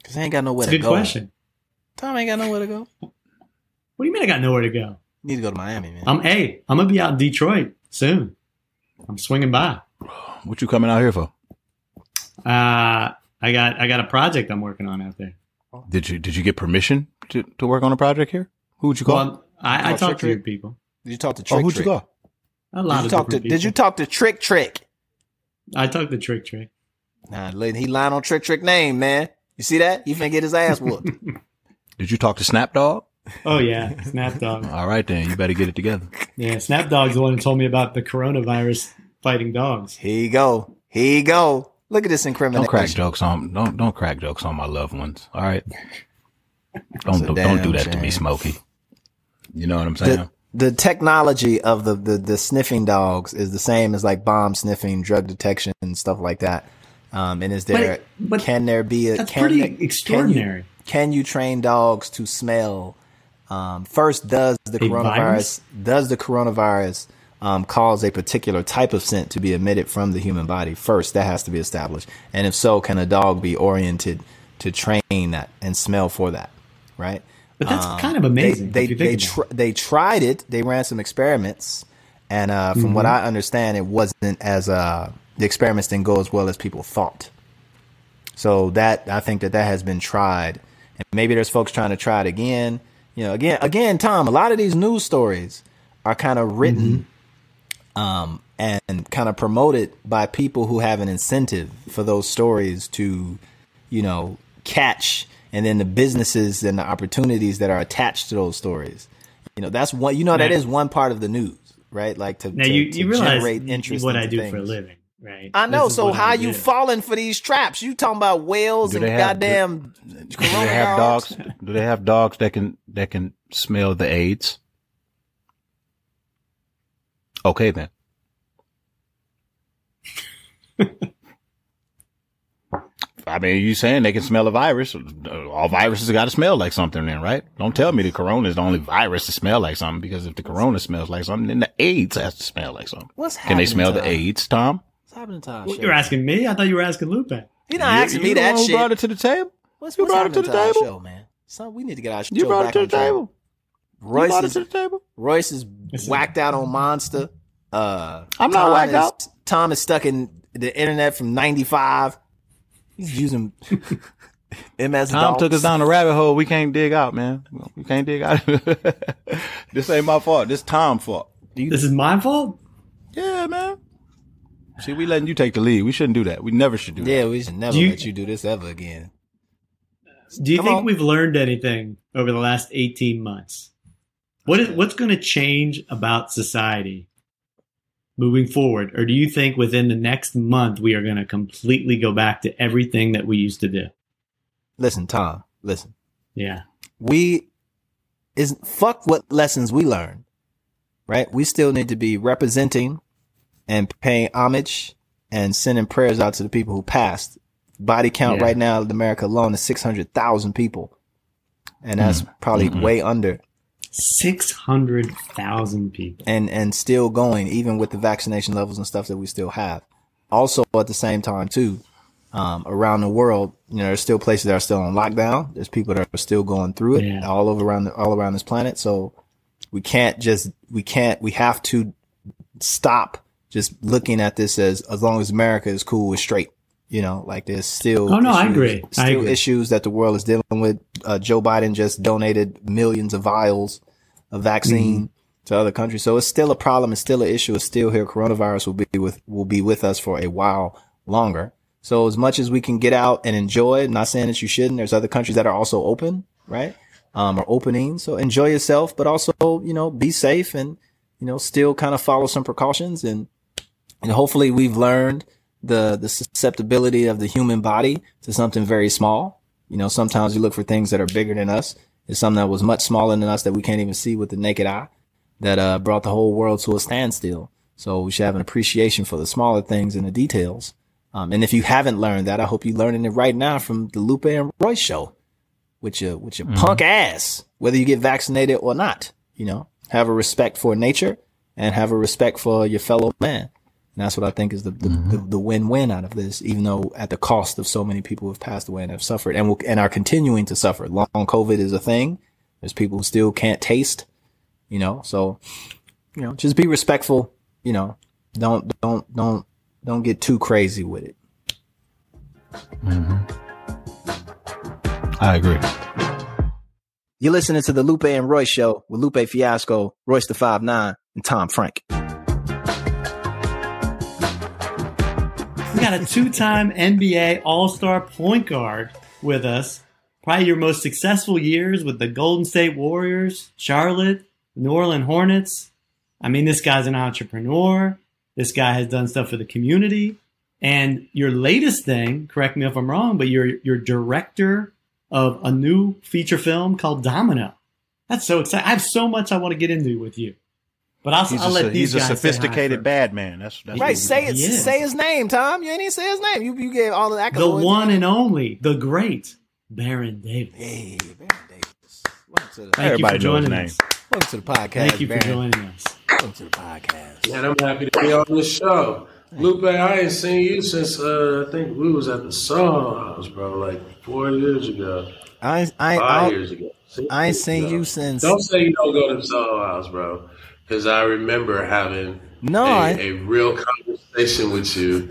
[SPEAKER 2] Cause I ain't got nowhere
[SPEAKER 3] That's a
[SPEAKER 2] to
[SPEAKER 3] good
[SPEAKER 2] go.
[SPEAKER 3] question.
[SPEAKER 2] Tom ain't got nowhere to go.
[SPEAKER 3] What do you mean I got nowhere to go?
[SPEAKER 2] Need to go to Miami, man.
[SPEAKER 3] I'm hey, I'm gonna be out in Detroit soon. I'm swinging by.
[SPEAKER 4] What you coming out here for?
[SPEAKER 3] Uh, I got I got a project I'm working on out there.
[SPEAKER 4] Did you did you get permission to, to work on a project here? Who would you call?
[SPEAKER 3] Well, I, I
[SPEAKER 2] Oh,
[SPEAKER 3] talk to your people.
[SPEAKER 2] Did you talk to
[SPEAKER 4] oh, who'd
[SPEAKER 2] Trick?
[SPEAKER 4] you call?
[SPEAKER 3] A lot
[SPEAKER 2] Did you
[SPEAKER 3] of
[SPEAKER 2] talk to?
[SPEAKER 3] different
[SPEAKER 2] Did you talk to Trick Trick?
[SPEAKER 3] I talked to Trick Trick.
[SPEAKER 2] Nah, he lying on Trick Trick name, man. You see that? He finna get his ass whooped.
[SPEAKER 4] Did you talk to Snapdog?
[SPEAKER 3] Oh yeah, Snapdog.
[SPEAKER 4] All right, then you better get it together.
[SPEAKER 3] Yeah, Snapdog's the one who told me about the coronavirus fighting dogs.
[SPEAKER 2] Here you go. Here you go. Look at this
[SPEAKER 4] Don't crack jokes on don't don't crack jokes on my loved ones. All right. Don't
[SPEAKER 2] a
[SPEAKER 4] do, don't do
[SPEAKER 2] damn
[SPEAKER 4] that to me,
[SPEAKER 2] shame.
[SPEAKER 4] Smokey. You know what I'm saying?
[SPEAKER 2] The, the technology of the, the, the sniffing dogs is the same as like bomb sniffing, drug detection, and stuff like that. Um, and is there
[SPEAKER 3] But- but
[SPEAKER 2] can there be a
[SPEAKER 3] That's
[SPEAKER 2] can
[SPEAKER 3] pretty
[SPEAKER 2] there- can you-
[SPEAKER 3] extraordinary.
[SPEAKER 2] Can you, train dogs to smell? Um, first, does the
[SPEAKER 3] A
[SPEAKER 2] coronavirus
[SPEAKER 3] virus?
[SPEAKER 2] does the coronavirus um, cause a particular type of scent to be emitted from the human body? First, that has to be established. And if so, can a dog be oriented to train that and smell for that? Right.
[SPEAKER 3] But that's
[SPEAKER 2] Um,
[SPEAKER 3] kind of amazing.
[SPEAKER 2] They they, they, tr- they tried it. They ran some experiments, and uh, from
[SPEAKER 3] Mm-hmm.
[SPEAKER 2] what I understand, it wasn't as uh, the experiments didn't go as well as people thought. So that I think that that has been tried, and maybe there's folks trying to try it again. You know, again, again, Tom. A lot of these news stories are kind of written, um, and kind of promoted by people who have an incentive for those stories to, you know, catch, and then the businesses and the opportunities that are attached to those stories. You know, that's one. You know, that
[SPEAKER 3] Now-
[SPEAKER 2] is one part of the news, right? Like to,
[SPEAKER 3] Now
[SPEAKER 2] to,
[SPEAKER 3] you,
[SPEAKER 2] to
[SPEAKER 3] you realize
[SPEAKER 2] generate interest.
[SPEAKER 3] what I
[SPEAKER 2] into
[SPEAKER 3] do for a living, right?
[SPEAKER 2] I know. So how
[SPEAKER 3] I
[SPEAKER 2] you
[SPEAKER 3] do.
[SPEAKER 2] falling for these traps? You talking about whales and
[SPEAKER 4] have-
[SPEAKER 2] goddamn
[SPEAKER 4] Do they have
[SPEAKER 2] dogs?
[SPEAKER 4] dogs? Do they have dogs that can that can smell the AIDS? Okay then. I mean, you saying they can smell a virus? All viruses got to smell like something, then, right? Don't tell me the corona is the only virus to smell like something. Because if the corona smells like something, then the AIDS has to smell like something.
[SPEAKER 2] What's happening?
[SPEAKER 4] Can they
[SPEAKER 2] happening
[SPEAKER 4] smell the
[SPEAKER 2] to?
[SPEAKER 4] AIDS, Tom?
[SPEAKER 2] What's happening to our
[SPEAKER 3] Well. You're asking me? I thought you were asking Lupe.
[SPEAKER 2] You're not asking
[SPEAKER 4] you
[SPEAKER 2] me that
[SPEAKER 4] one who
[SPEAKER 2] shit.
[SPEAKER 4] brought it to the table.
[SPEAKER 2] What's,
[SPEAKER 4] you
[SPEAKER 2] what's
[SPEAKER 4] brought it to the
[SPEAKER 2] our
[SPEAKER 4] table.
[SPEAKER 2] show, man? Son, we need to get our show
[SPEAKER 4] You brought it to the
[SPEAKER 2] track.
[SPEAKER 4] table. You
[SPEAKER 2] Royce
[SPEAKER 4] brought it
[SPEAKER 2] is
[SPEAKER 4] to the table.
[SPEAKER 2] Royce is whacked out on Monster. Uh,
[SPEAKER 4] I'm not
[SPEAKER 2] Tom
[SPEAKER 4] whacked
[SPEAKER 2] is,
[SPEAKER 4] out.
[SPEAKER 2] Tom is stuck in the internet from '95. He's using MS.
[SPEAKER 4] Tom
[SPEAKER 2] DOS.
[SPEAKER 4] took us down a rabbit hole we can't dig out, man. We can't dig out. this ain't my fault. This Tom's fault.
[SPEAKER 3] This is my fault?
[SPEAKER 4] Yeah, man. See, we letting you take the lead. We shouldn't do that. We never should do that.
[SPEAKER 2] Yeah, we should never
[SPEAKER 3] you-
[SPEAKER 2] let you do this ever again.
[SPEAKER 3] Do you
[SPEAKER 2] Come
[SPEAKER 3] think
[SPEAKER 2] on.
[SPEAKER 3] we've learned anything over the last 18 months? What is what's going to change about society moving forward? Or do you think within the next month we are going to completely go back to everything that we used to do?
[SPEAKER 2] Listen, Tom. Listen.
[SPEAKER 3] Yeah.
[SPEAKER 2] we is fuck what lessons we learned, right? We still need to be representing and paying homage and sending prayers out to the people who passed. Body count
[SPEAKER 3] Yeah.
[SPEAKER 2] right now in America alone is 600,000 people. And that's mm-hmm. probably mm-hmm. way under
[SPEAKER 3] 600,000 people.
[SPEAKER 2] and, and still going, even with the vaccination levels and stuff that we still have. Also at the same time too, um, around the world, you know, there's still places that are still on lockdown. There's people that are still going through it
[SPEAKER 3] Yeah.
[SPEAKER 2] all over around the, all around this planet. So we can't just we can't we have to stop just looking at this as as long as America is cool with straight. You know, like there's still
[SPEAKER 3] Oh, no, I
[SPEAKER 2] issues-
[SPEAKER 3] agree. I
[SPEAKER 2] Still
[SPEAKER 3] agree.
[SPEAKER 2] issues that the world is dealing with. Uh, Joe Biden just donated millions of vials of vaccine
[SPEAKER 3] Mm-hmm.
[SPEAKER 2] to other countries, so it's still a problem. It's still an issue. It's still here. Coronavirus will be with will be with us for a while longer. So as much as we can get out and enjoy, not saying that you shouldn't. There's other countries that are also open, right? Um, or opening. So enjoy yourself, but also you know be safe and you know still kind of follow some precautions and and hopefully we've learned the the susceptibility of the human body to something very small. You know, sometimes we look for things that are bigger than us. It's something that was much smaller than us that we can't even see with the naked eye that uh, brought the whole world to a standstill. So we should have an appreciation for the smaller things and the details. Um, and if you haven't learned that, I hope you're learning it right now from the Lupe and Royce show with your with your punk ass, whether you get vaccinated or not. You know, have a respect for nature and have a respect for your fellow man. And that's what I think is the the, mm-hmm. the, the win-win out of this, even though at the cost of so many people who have passed away and have suffered and will, and are continuing to suffer. Long COVID is a thing. There's people who still can't taste, you know, so, you know, just be respectful, you know, don't, don't, don't, don't get too crazy with it. Mm-hmm.
[SPEAKER 4] I agree.
[SPEAKER 2] You're listening to the Lupe and Royce show with Lupe Fiasco, Royce the Five Nine, and Tom Frank.
[SPEAKER 3] Got a two-time NBA All-Star point guard with us. Probably your most successful years with the Golden State Warriors, Charlotte, New Orleans Hornets. I mean, this guy's an entrepreneur. This guy has done stuff for the community. And your latest thing, correct me if I'm wrong, but you're you're director of a new feature film called Domino. That's so exciting. I have so much I want to get into with you. But I'll,
[SPEAKER 4] He's,
[SPEAKER 3] I'll
[SPEAKER 4] a,
[SPEAKER 3] let these
[SPEAKER 4] he's a
[SPEAKER 3] guys say hi
[SPEAKER 4] sophisticated bad man. That's, that's
[SPEAKER 2] Right, say it. Say his name, Tom. You ain't even say his name. You you gave all the accolades.
[SPEAKER 3] The one and only, the great Baron Davis.
[SPEAKER 2] Hey, Baron Davis. Welcome to the,
[SPEAKER 4] Everybody
[SPEAKER 3] you
[SPEAKER 4] knows his
[SPEAKER 3] joining
[SPEAKER 4] name.
[SPEAKER 3] us.
[SPEAKER 2] welcome to the podcast.
[SPEAKER 3] Thank you for joining us.
[SPEAKER 2] Welcome to the podcast.
[SPEAKER 5] Man, I'm happy to be on the show. Lupe, I ain't seen you since uh, I think we was at the Soho House, bro, like four years ago,
[SPEAKER 2] I I
[SPEAKER 5] five
[SPEAKER 2] I,
[SPEAKER 5] years ago. Six
[SPEAKER 2] I ain't seen
[SPEAKER 5] ago.
[SPEAKER 2] you since.
[SPEAKER 5] Don't say you don't go to the Soho House, bro, because I remember having
[SPEAKER 2] No,
[SPEAKER 5] a,
[SPEAKER 2] I-
[SPEAKER 5] a real conversation with you.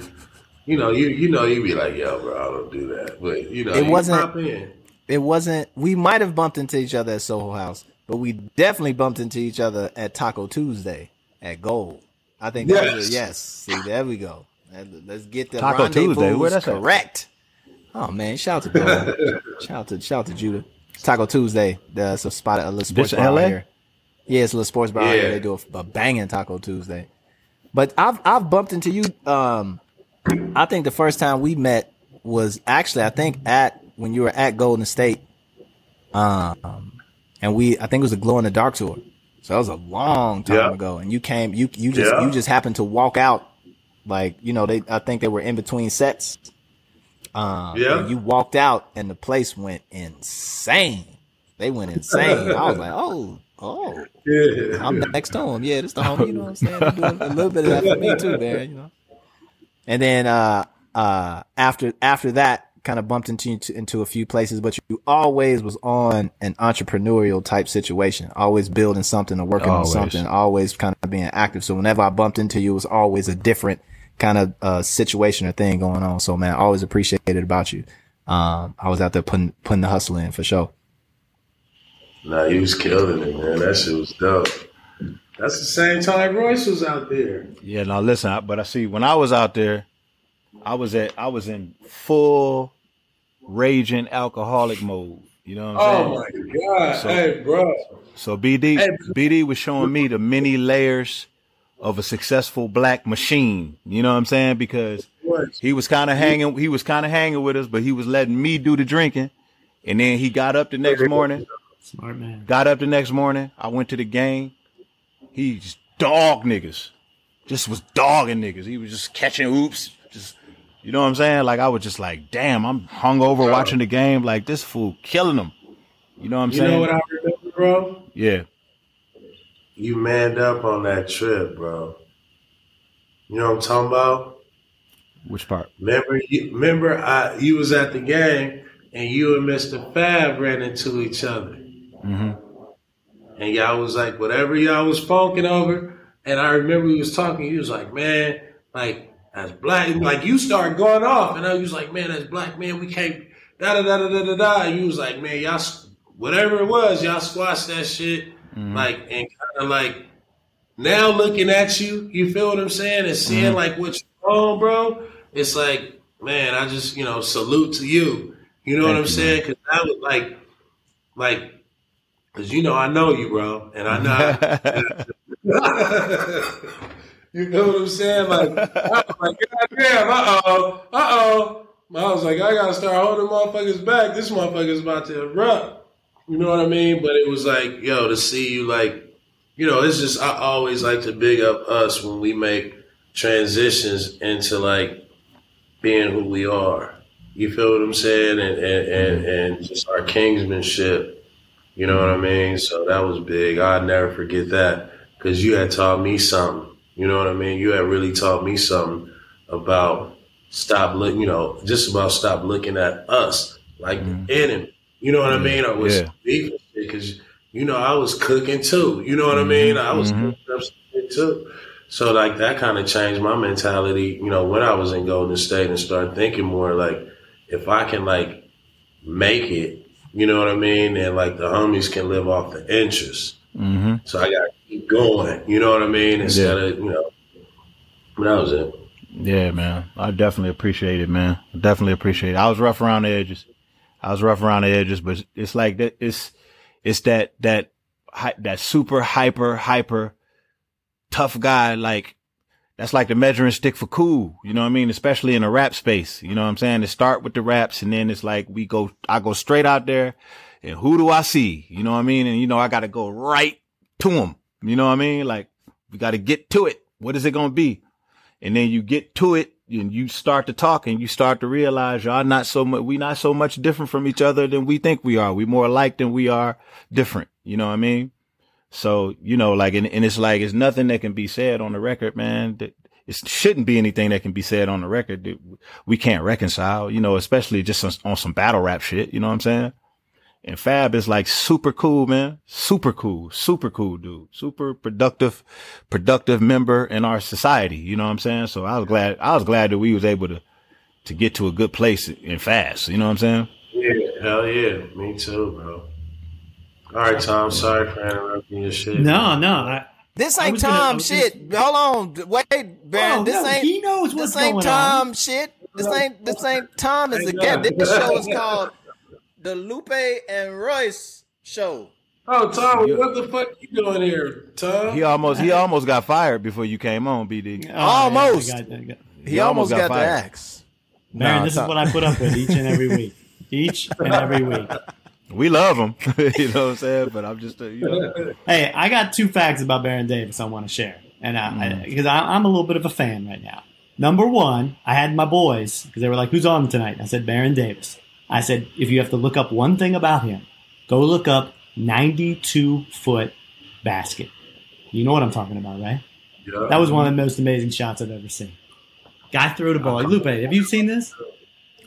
[SPEAKER 5] You know, you you know, you'd be like, yo, bro, I don't do that, but you know,
[SPEAKER 2] It
[SPEAKER 5] you
[SPEAKER 2] wasn't-
[SPEAKER 5] pop in.
[SPEAKER 2] It wasn't. We might have bumped into each other at Soho House, but we definitely bumped into each other at Taco Tuesday at Gold. I think that was a yes. See, there we go. Let's get the
[SPEAKER 4] Taco Tuesday, where
[SPEAKER 2] rendezvous
[SPEAKER 4] that's at?
[SPEAKER 2] correct. Oh man, shout out to Gold. shout out to shout out to Judah. Taco Tuesday. That's a spot at a little sports bar
[SPEAKER 4] LA?
[SPEAKER 2] here. Yeah, it's a little sports bar.
[SPEAKER 5] Yeah.
[SPEAKER 2] They do a, a banging Taco Tuesday. But I've I've bumped into you. Um, I think the first time we met was actually I think at when you were at Golden State. Um, and we I think it was a glow in the dark tour. So that was a long time
[SPEAKER 5] Yeah.
[SPEAKER 2] ago. And you came you you just
[SPEAKER 5] Yeah.
[SPEAKER 2] you just happened to walk out like you know they I think they were in between sets. Um,
[SPEAKER 5] Yeah.
[SPEAKER 2] you walked out and the place went insane. They went insane. I was like, oh, oh.
[SPEAKER 5] Yeah.
[SPEAKER 2] I'm next to him. Yeah, this the homie. You know what I'm saying? I'm doing a little bit of that for me too, man. You know. And then uh uh after after that, kind of bumped into you into a few places, but you always was on an entrepreneurial type situation, always building something or working
[SPEAKER 4] Always.
[SPEAKER 2] on something, always kind of being active. So whenever I bumped into you, it was always a different kind of uh situation or thing going on. So man, I always appreciated about you. Um, I was out there putting putting the hustle in for sure.
[SPEAKER 5] Nah, he was killing it, man. That shit was dope. That's the same time Royce was out there.
[SPEAKER 4] Yeah, now listen, I- but I see when I was out there, I was at I was in full raging alcoholic mode. You know what I'm
[SPEAKER 5] Oh
[SPEAKER 4] saying?
[SPEAKER 5] Oh my god,
[SPEAKER 4] So-
[SPEAKER 5] hey, bro.
[SPEAKER 4] So BD
[SPEAKER 5] Hey.
[SPEAKER 4] BD was showing me the many layers of a successful black machine. You know what I'm saying? Because he was kind of hanging he was kind of hanging with us, but he was letting me do the drinking. And then he got up the next morning.
[SPEAKER 3] Smart man.
[SPEAKER 4] Got up the next morning. I went to the game. He just dog niggas. Just was dogging niggas. He was just catching oops. Just you know what I'm saying? Like I was just like, damn, I'm hungover watching the game. Like this fool killing them. You know what I'm
[SPEAKER 5] You
[SPEAKER 4] saying?
[SPEAKER 5] You know what I remember, bro?
[SPEAKER 4] yeah.
[SPEAKER 5] You manned up on that trip, bro. You know what I'm talking about?
[SPEAKER 4] Which part?
[SPEAKER 5] Remember, you, remember, I, you was at the game and you and Mister Fab ran into each other,
[SPEAKER 4] Mm-hmm.
[SPEAKER 5] and y'all was like whatever y'all was funking over. And I remember we was talking. He was like, man, like as black, like you start going off, and I was like, man, as black man, we can't da da da da da da da. And you was like, man, y'all, whatever it was, y'all squashed that shit, like and kind of like now looking at you, you feel what I'm saying, and seeing like what's wrong, bro. It's like, man, I just you know salute to you. You know what I'm saying? Because that was like, like, because you know I know you, bro, and I know. you know what I'm saying? Like, I was like, God damn, uh oh, uh oh. I was like, I gotta start holding motherfuckers back. This motherfucker's about to erupt. You know what I mean? But it was like, yo, to see you like, you know, it's just I always like to big up us when we make transitions into like being who we are. You feel what I'm saying? And and, and, and just our kingsmanship. You know what I mm-hmm. mean? So that was big. I'd never forget that because you had taught me something. You know what I mean? You had really taught me something about stop look. You know, just about stop looking at us like mm-hmm. the enemy. You know what I mean? I was
[SPEAKER 4] Yeah.
[SPEAKER 5] because you know I was cooking too. You know what I mean? Mm-hmm, I was
[SPEAKER 4] Mhm.
[SPEAKER 5] cooking too. So like that kind of changed my mentality. You know, when I was in Golden State and started thinking more like if I can like make it, you know what I mean, and like the homies can live off the interest.
[SPEAKER 4] Mm-hmm.
[SPEAKER 5] So I got to keep going. You know what I mean? Instead of you know, but that was it.
[SPEAKER 4] Yeah, man. I definitely appreciate it, man. I definitely appreciate it. I was rough around the edges. I was rough around the edges, but it's like that. It's it's that that that super hyper hyper tough guy. Like that's like the measuring stick for cool. You know what I mean? Especially in the rap space. You know what I'm saying? It start with the raps, and then it's like we go. I go straight out there, and who do I see? You know what I mean? And you know I got to go right to him. You know what I mean? Like we got to get to it. What is it gonna be? and then you get to it and you start to talk and you start to realize y'all not so much we not so much different from each other than we think we are we more alike than we are different you know what i mean so you know like and, and it's like it's nothing that can be said on the record man that it shouldn't be anything that can be said on the record that we can't reconcile you know especially just on, on some battle rap shit you know what i'm saying and Fab is like super cool, man. Super cool, super cool dude. Super productive, productive member in our society. You know what I'm saying? So I was glad, I was glad that we was able to, to get to a good place and fast. You know what I'm saying?
[SPEAKER 5] Yeah, hell yeah, me too, bro. All right, Tom. Sorry for interrupting your shit.
[SPEAKER 3] No, no. I,
[SPEAKER 2] This
[SPEAKER 3] I
[SPEAKER 2] ain't
[SPEAKER 3] was gonna- I
[SPEAKER 2] Tom shit. Hold on, wait, Baron.
[SPEAKER 3] Oh,
[SPEAKER 2] this
[SPEAKER 3] no,
[SPEAKER 2] ain't.
[SPEAKER 3] he knows what's
[SPEAKER 2] this ain't
[SPEAKER 3] going
[SPEAKER 2] Tom
[SPEAKER 3] on.
[SPEAKER 2] shit. This ain't. This ain't Tom. Is
[SPEAKER 5] I
[SPEAKER 2] a
[SPEAKER 5] know.
[SPEAKER 2] This show is called the Lupe and Royce Show.
[SPEAKER 5] Oh, Tom, what the fuck are you doing here, Tom?
[SPEAKER 4] He almost, he almost got fired before you came on, BD.
[SPEAKER 3] Oh,
[SPEAKER 2] Almost.
[SPEAKER 3] I got- got-
[SPEAKER 2] He,
[SPEAKER 4] He
[SPEAKER 2] almost,
[SPEAKER 4] almost
[SPEAKER 2] got,
[SPEAKER 4] got
[SPEAKER 2] the axe.
[SPEAKER 3] Man,
[SPEAKER 2] Nah,
[SPEAKER 3] this is what I put up with each and every week. Each and every week.
[SPEAKER 4] We love him. you know what I'm saying? But I'm just, uh, you know,
[SPEAKER 3] Hey, I got two facts about Baron Davis I want to share, and I, because I, I'm a little bit of a fan right now. Number one, I had my boys because they were like, "Who's on tonight?" I said Baron Davis. I said, if you have to look up one thing about him, go look up 92 foot basket. You know what I'm talking about, right?
[SPEAKER 5] Yeah.
[SPEAKER 3] That was one of the most amazing shots I've ever seen. Guy threw the ball. Lupe, have you seen this?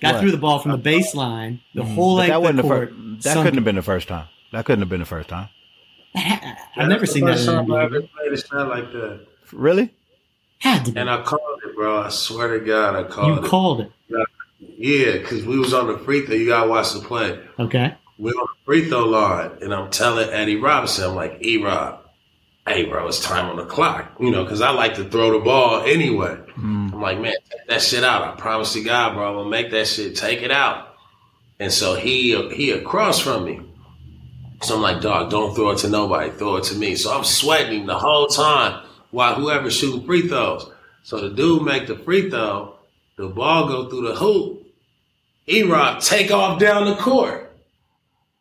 [SPEAKER 3] Guy
[SPEAKER 4] What?
[SPEAKER 3] threw the ball from the uh, uh, baseline, the mm.
[SPEAKER 4] whole
[SPEAKER 3] length
[SPEAKER 4] that
[SPEAKER 3] of
[SPEAKER 4] wasn't
[SPEAKER 3] the
[SPEAKER 4] the
[SPEAKER 3] court.
[SPEAKER 4] that
[SPEAKER 3] sunk
[SPEAKER 4] couldn't have been the first time. That couldn't have been the first time.
[SPEAKER 3] I've never seen that
[SPEAKER 5] First
[SPEAKER 3] in an
[SPEAKER 5] time I
[SPEAKER 3] NBA.
[SPEAKER 5] ever played a shot like that,
[SPEAKER 4] Really?
[SPEAKER 3] Had to be.
[SPEAKER 5] and I called it, bro. I swear to God, I called
[SPEAKER 3] You
[SPEAKER 5] it.
[SPEAKER 3] You called it.
[SPEAKER 5] yeah, because we was on the free throw. You gotta watch the play.
[SPEAKER 3] Okay.
[SPEAKER 5] We're on the free throw line, and I'm telling Eddie Robinson, I'm like, E Rob, hey, bro, it's time on the clock. You know, because I like to throw the ball anyway. Mm. I'm like, man, take that shit out. I promise to God, bro, I'm gonna make that shit. Take it out. And so he he across from me. So I'm like, dog, don't throw it to nobody. Throw it to me. So I'm sweating the whole time while whoever shooting free throws. So the dude make the free throw, the ball go through the hoop. E-Rock take off down the court.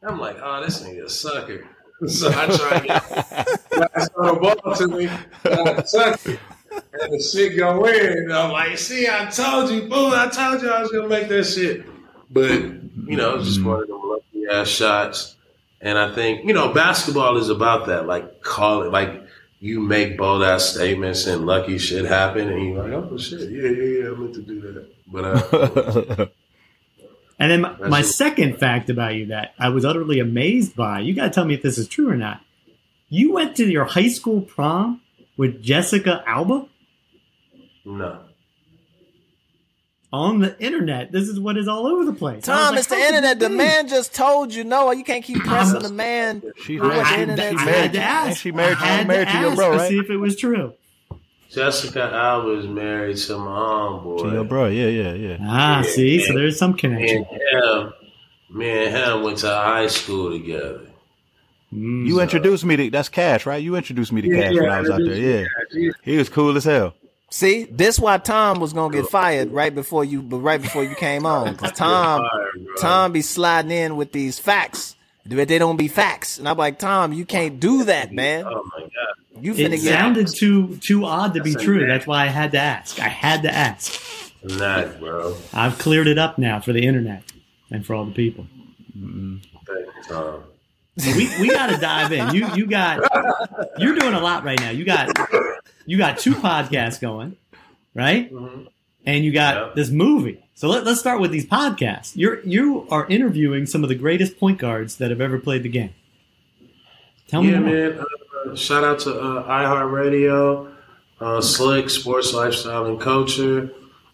[SPEAKER 5] I'm like, oh, this nigga a sucker. So I try to get I throw the ball to me, and I suck it. And the shit go in. And I'm like, see, I told you, boo, I told you I was gonna make that shit. But, you know, it was just one of them lucky ass shots. And I think, you know, basketball is about that. Like call it like you make bold ass statements and lucky shit happen, and you're like, oh shit, yeah, yeah, yeah, I meant to do that. But uh,
[SPEAKER 3] And then my,
[SPEAKER 5] That's
[SPEAKER 3] my second fact about you that I was utterly amazed by, you got to tell me if this is true or not. You went to your high school prom with Jessica Alba
[SPEAKER 5] no,
[SPEAKER 3] on the internet. This is what is all over the place. I was
[SPEAKER 2] Tom,
[SPEAKER 3] like,
[SPEAKER 2] it's the internet. The man just told you no. You can't keep pressing the man.
[SPEAKER 4] She's
[SPEAKER 2] Who
[SPEAKER 4] married.
[SPEAKER 2] was
[SPEAKER 3] I
[SPEAKER 2] the
[SPEAKER 3] had,
[SPEAKER 2] internet?
[SPEAKER 3] I had
[SPEAKER 4] married.
[SPEAKER 3] to
[SPEAKER 4] to-
[SPEAKER 3] ask.
[SPEAKER 4] ain't she married to-
[SPEAKER 3] I had
[SPEAKER 4] married to your
[SPEAKER 3] ask
[SPEAKER 4] bro,
[SPEAKER 3] to
[SPEAKER 4] right?
[SPEAKER 3] see if it was true.
[SPEAKER 5] Jessica Alba is married to my homeboy.
[SPEAKER 4] To your bro, yeah, yeah, yeah.
[SPEAKER 3] Ah,
[SPEAKER 5] Yeah,
[SPEAKER 3] see, so there's some
[SPEAKER 5] Me
[SPEAKER 3] connection.
[SPEAKER 5] and him, me and him went to high school together.
[SPEAKER 3] Mm.
[SPEAKER 4] You introduced me to that's Cash, right? You introduced me to Cash when I was out there. Yeah, he was cool as hell.
[SPEAKER 2] See, this why Tom was gonna get fired right before you, but right before you came on, because Tom,
[SPEAKER 5] Fired.
[SPEAKER 2] Tom be sliding in with these facts, but they don't be facts, and I'm like, Tom, you can't do that, man.
[SPEAKER 5] Oh my god.
[SPEAKER 2] You finna
[SPEAKER 3] It
[SPEAKER 2] get
[SPEAKER 3] sounded too too odd to be
[SPEAKER 5] That's
[SPEAKER 3] true.
[SPEAKER 5] man.
[SPEAKER 3] That's why I had to ask. I had to ask.
[SPEAKER 5] Not, bro.
[SPEAKER 3] I've cleared it up now for the internet and for all the people.
[SPEAKER 5] Thank you, Tom.
[SPEAKER 3] So we, we got to dive in. You you got you're doing a lot right now. You got you got two podcasts going, right? And you got
[SPEAKER 5] Yeah.
[SPEAKER 3] this movie. So let, let's start with these podcasts. You're you are interviewing some of the greatest point guards that have ever played the game. Tell me
[SPEAKER 5] yeah,
[SPEAKER 3] more.
[SPEAKER 5] man. Uh, shout out to uh, iHeartRadio, uh, Slick Sports Lifestyle and Culture.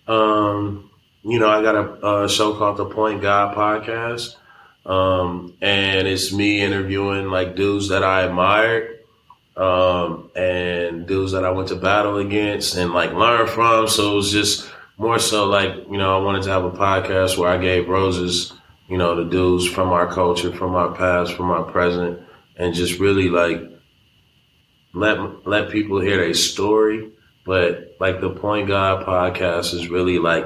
[SPEAKER 5] Um, you know, I got a, a show called the Point God Podcast, um, and it's me interviewing like dudes that I admired, um, and dudes that I went to battle against and like learn from. So it was just more so like you know I wanted to have a podcast where I gave roses, you know, the dudes from our culture, from our past, from our present, and just really like let let people hear their story. But like the Point God podcast is really like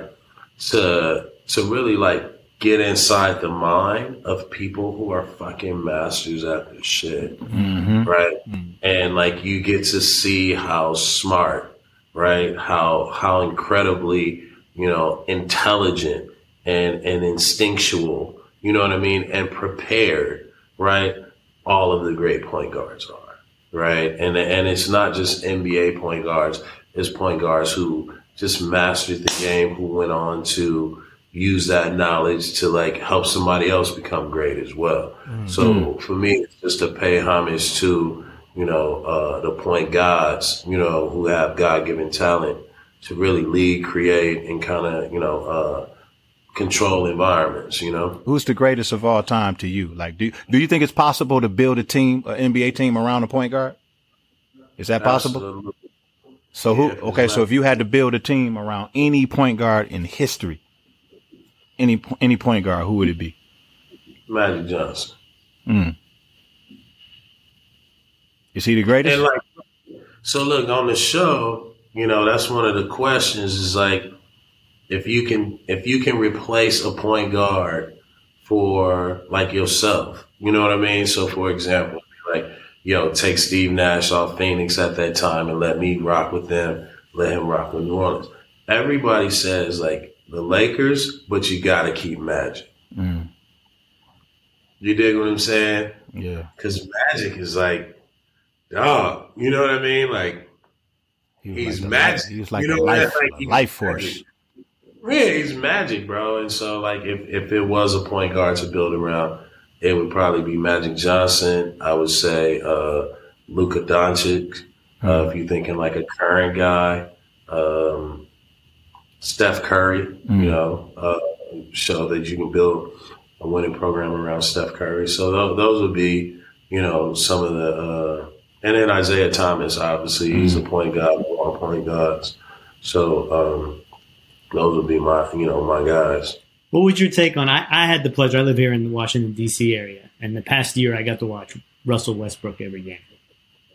[SPEAKER 5] to to really like get inside the mind of people who are fucking masters at this shit
[SPEAKER 4] Mm-hmm.
[SPEAKER 5] right? And like you get to see how smart, right? How how incredibly, you know, intelligent and and instinctual, you know what I mean, and prepared, right? All of the great point guards are, right? And and it's not just NBA point guards, it's point guards who just mastered the game, who went on to use that knowledge to like help somebody else become great as well. So for me, it's just to pay homage to, you know, uh, the point gods, you know, who have God given talent to really lead, create, and kind of, you know, uh, control environments, you know?
[SPEAKER 4] Who's the greatest of all time to you? Like, do do you think it's possible to build a team, an NBA team around a point guard? Is that possible?
[SPEAKER 5] Absolutely.
[SPEAKER 4] So who?
[SPEAKER 5] Yeah,
[SPEAKER 4] Okay, so if you had to build a team around any point guard in history, any any point guard, who would it be?
[SPEAKER 5] Magic Johnson.
[SPEAKER 4] Mm. Is he the greatest?
[SPEAKER 5] And like, so look on the show, you know, that's one of the questions is like, if you can, if you can replace a point guard for like yourself, you know what I mean? So for example, like, yo, take Steve Nash off Phoenix at that time and let me rock with them, let him rock with New Orleans. Everybody says like the Lakers, but you got to keep Magic.
[SPEAKER 4] Mm.
[SPEAKER 5] You dig what I'm saying?
[SPEAKER 4] Yeah,
[SPEAKER 5] Because Magic is like, dog, you know what I mean? Like,
[SPEAKER 4] he
[SPEAKER 5] He's
[SPEAKER 4] like
[SPEAKER 5] magic.
[SPEAKER 4] life- He was like
[SPEAKER 5] You
[SPEAKER 4] a
[SPEAKER 5] know
[SPEAKER 4] life,
[SPEAKER 5] he's
[SPEAKER 4] life force.
[SPEAKER 5] magic. Yeah, he's magic, bro. And so, like, if, if it was a point guard to build around, it would probably be Magic Johnson. I would say uh, Luka Doncic. Uh, if you're thinking like a current guy, um, Steph Curry.
[SPEAKER 4] Mm.
[SPEAKER 5] You know, uh, show that you can build a winning program around Steph Curry. So those, those would be, you know, some of the. Uh, and then Isaiah Thomas, obviously, he's a point guard, all point guards. So um, those would be my, you know, my guys.
[SPEAKER 3] What would your take on? I, I had the pleasure. I live here in the Washington D.C. area, and the past year I got to watch Russell Westbrook every game.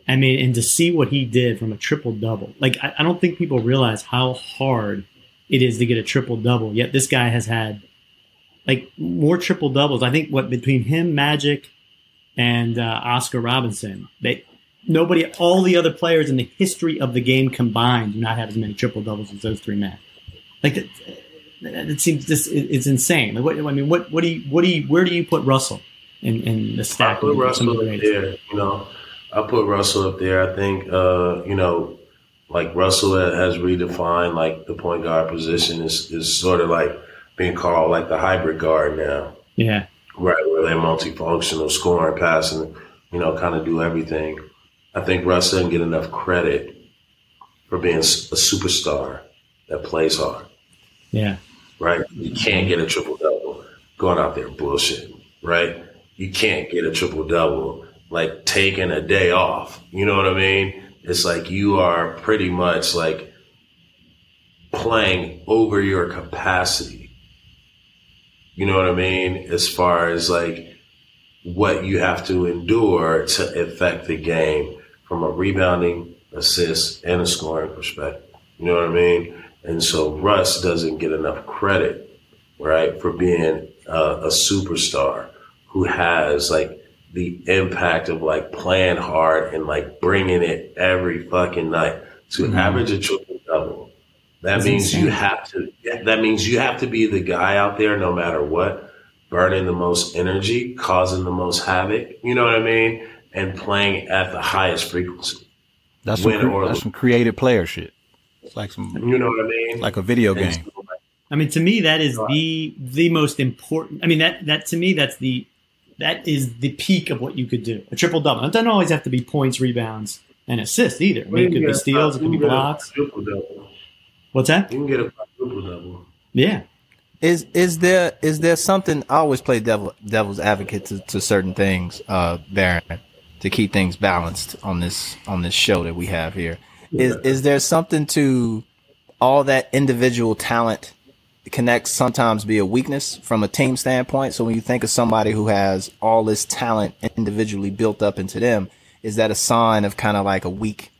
[SPEAKER 3] I mean, and to see what he did from a triple double, like I, I don't think people realize how hard it is to get a triple double. Yet this guy has had like more triple doubles. I think what between him, Magic, and uh, Oscar Robinson, they nobody, all the other players in the history of the game combined do not have as many triple doubles as those three men. Like that, it seems this it- it's insane. Like what I mean, what what do you what do you where do you put Russell in, in the
[SPEAKER 5] I
[SPEAKER 3] stack?
[SPEAKER 5] put
[SPEAKER 3] some of
[SPEAKER 5] Russell in there, you know. I put Russell up there. I think, uh, you know, like Russell has redefined like the point guard position is, is sort of like being called like the hybrid guard now.
[SPEAKER 3] Yeah.
[SPEAKER 5] Right. Where they're multifunctional, scoring, passing, you know, kind of do everything. I think Russ doesn't get enough credit for being a superstar that plays hard.
[SPEAKER 3] Yeah.
[SPEAKER 5] Right. You can't get a triple double going out there bullshit. Right. You can't get a triple double like taking a day off. You know what I mean? It's like you are pretty much like playing over your capacity. You know what I mean? As far as like what you have to endure to affect the game from a rebounding, assist, and a scoring perspective. You know what I mean? And so Russ doesn't get enough credit, right, for being a, a superstar who has like the impact of like playing hard and like bringing it every fucking night to mm-hmm. average a triple double. That That's means insane. you have to. That means you have to be the guy out there, no matter what, burning the most energy, causing the most havoc. You know what I mean? And playing at the highest frequency.
[SPEAKER 4] That's some, cre- that's some creative player shit. It's like some.
[SPEAKER 5] You know what I mean?
[SPEAKER 4] Like a video game.
[SPEAKER 3] I mean, to me, that is the the most important. I mean, that that to me, that's the that is the peak of what you could do. A triple double. It doesn't always have to be points, rebounds, and assists either. I mean, it could be steals, it could be blocks. What's that?
[SPEAKER 5] You can get a triple double.
[SPEAKER 3] Yeah.
[SPEAKER 2] Is is there is there something? I always play devil devil's advocate to, to certain things, uh, Baron, to keep things balanced on this on this show that we have here. Is is there something to all that individual talent connect sometimes be a weakness from a team standpoint. So when you think of somebody who has all this talent individually built up into them, is that a sign of kind of like a weak,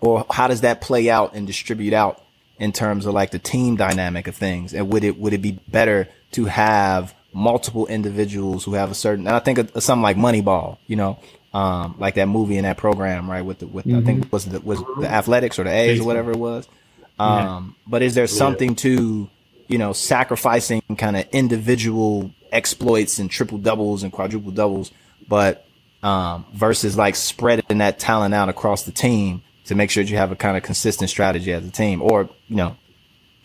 [SPEAKER 2] or how does that play out and distribute out in terms of like the team dynamic of things? And would it would it be better to have multiple individuals who have a certain? And I think of, something like Moneyball, you know, um, like that movie and that program, right? With the with mm-hmm. I think was the was the athletics or the A's or whatever it was. Um, yeah. but is there something to you know, sacrificing kind of individual exploits and triple doubles and quadruple doubles, but um, versus like spreading that talent out across the team to make sure that you have a kind of consistent strategy as a team, or you know,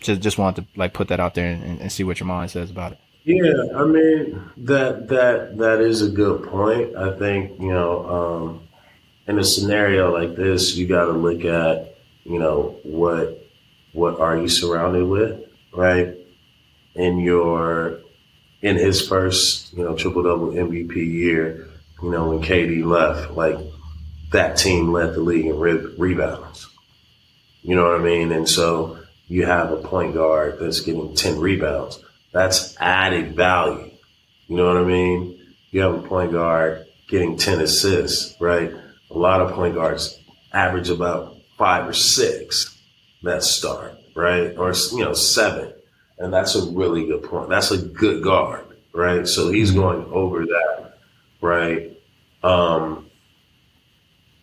[SPEAKER 2] just just want to like put that out there and, and see what your mind says about it.
[SPEAKER 5] Yeah, I mean that that that is a good point. I think you know, um, in a scenario like this, you got to look at you know what what are you surrounded with right? In your in his first, you know, triple double MVP year, you know, when KD left, like that team led the league in re- rebounds. You know what I mean? And so you have a point guard that's getting 10 rebounds. That's added value. You know what I mean? You have a point guard getting 10 assists, right? A lot of point guards average about five or six that start right? Or, you know, seven. And that's a really good point. That's a good guard, right? So he's mm-hmm. going over that, right? Um,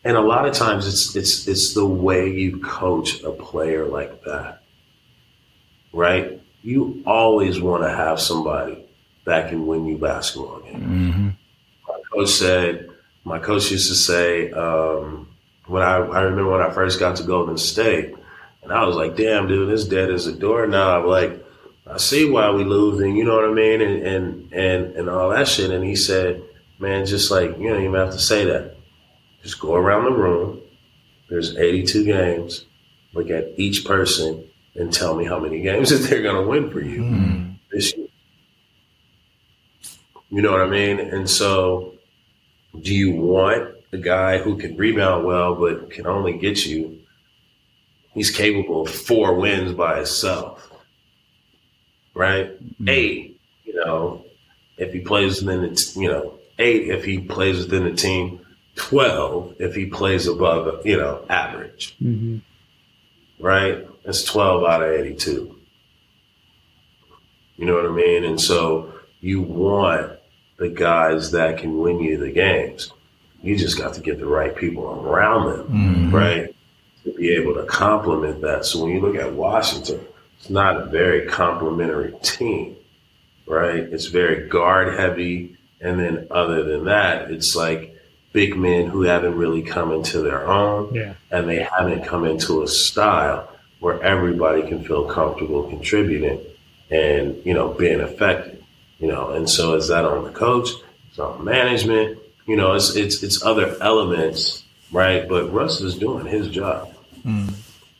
[SPEAKER 5] and a lot of times it's it's it's the way you coach a player like that, right? You always want to have somebody that can win you basketball games. Mm-hmm. My coach said, my coach used to say, um, when I, I remember when I first got to Golden State, and I was like, damn, dude, this dead as a doorknob. Like, I see why we losing, you know what I mean? And, and, and, and all that shit. And he said, man, just like, you don't even have to say that. Just go around the room. There's 82 games. Look at each person and tell me how many games that they're going to win for you mm. this year. You know what I mean? And so, do you want a guy who can rebound well but can only get you he's capable of four wins by himself. Right? Mm-hmm. Eight, you know, if he plays within the, you know, eight if he plays within the team, 12 if he plays above, you know, average. Mm-hmm. Right? That's 12 out of 82. You know what I mean? And so you want the guys that can win you the games. You just got to get the right people around them, mm-hmm. right? to be able to complement that. So when you look at Washington, it's not a very complementary team, right? It's very guard heavy. And then other than that, it's like big men who haven't really come into their own,
[SPEAKER 3] Yeah.
[SPEAKER 5] and they haven't come into a style where everybody can feel comfortable contributing and you know being effective. You know, and so is that on the coach? It's on management. You know, it's it's it's other elements, right? But Russ is doing his job. Mm.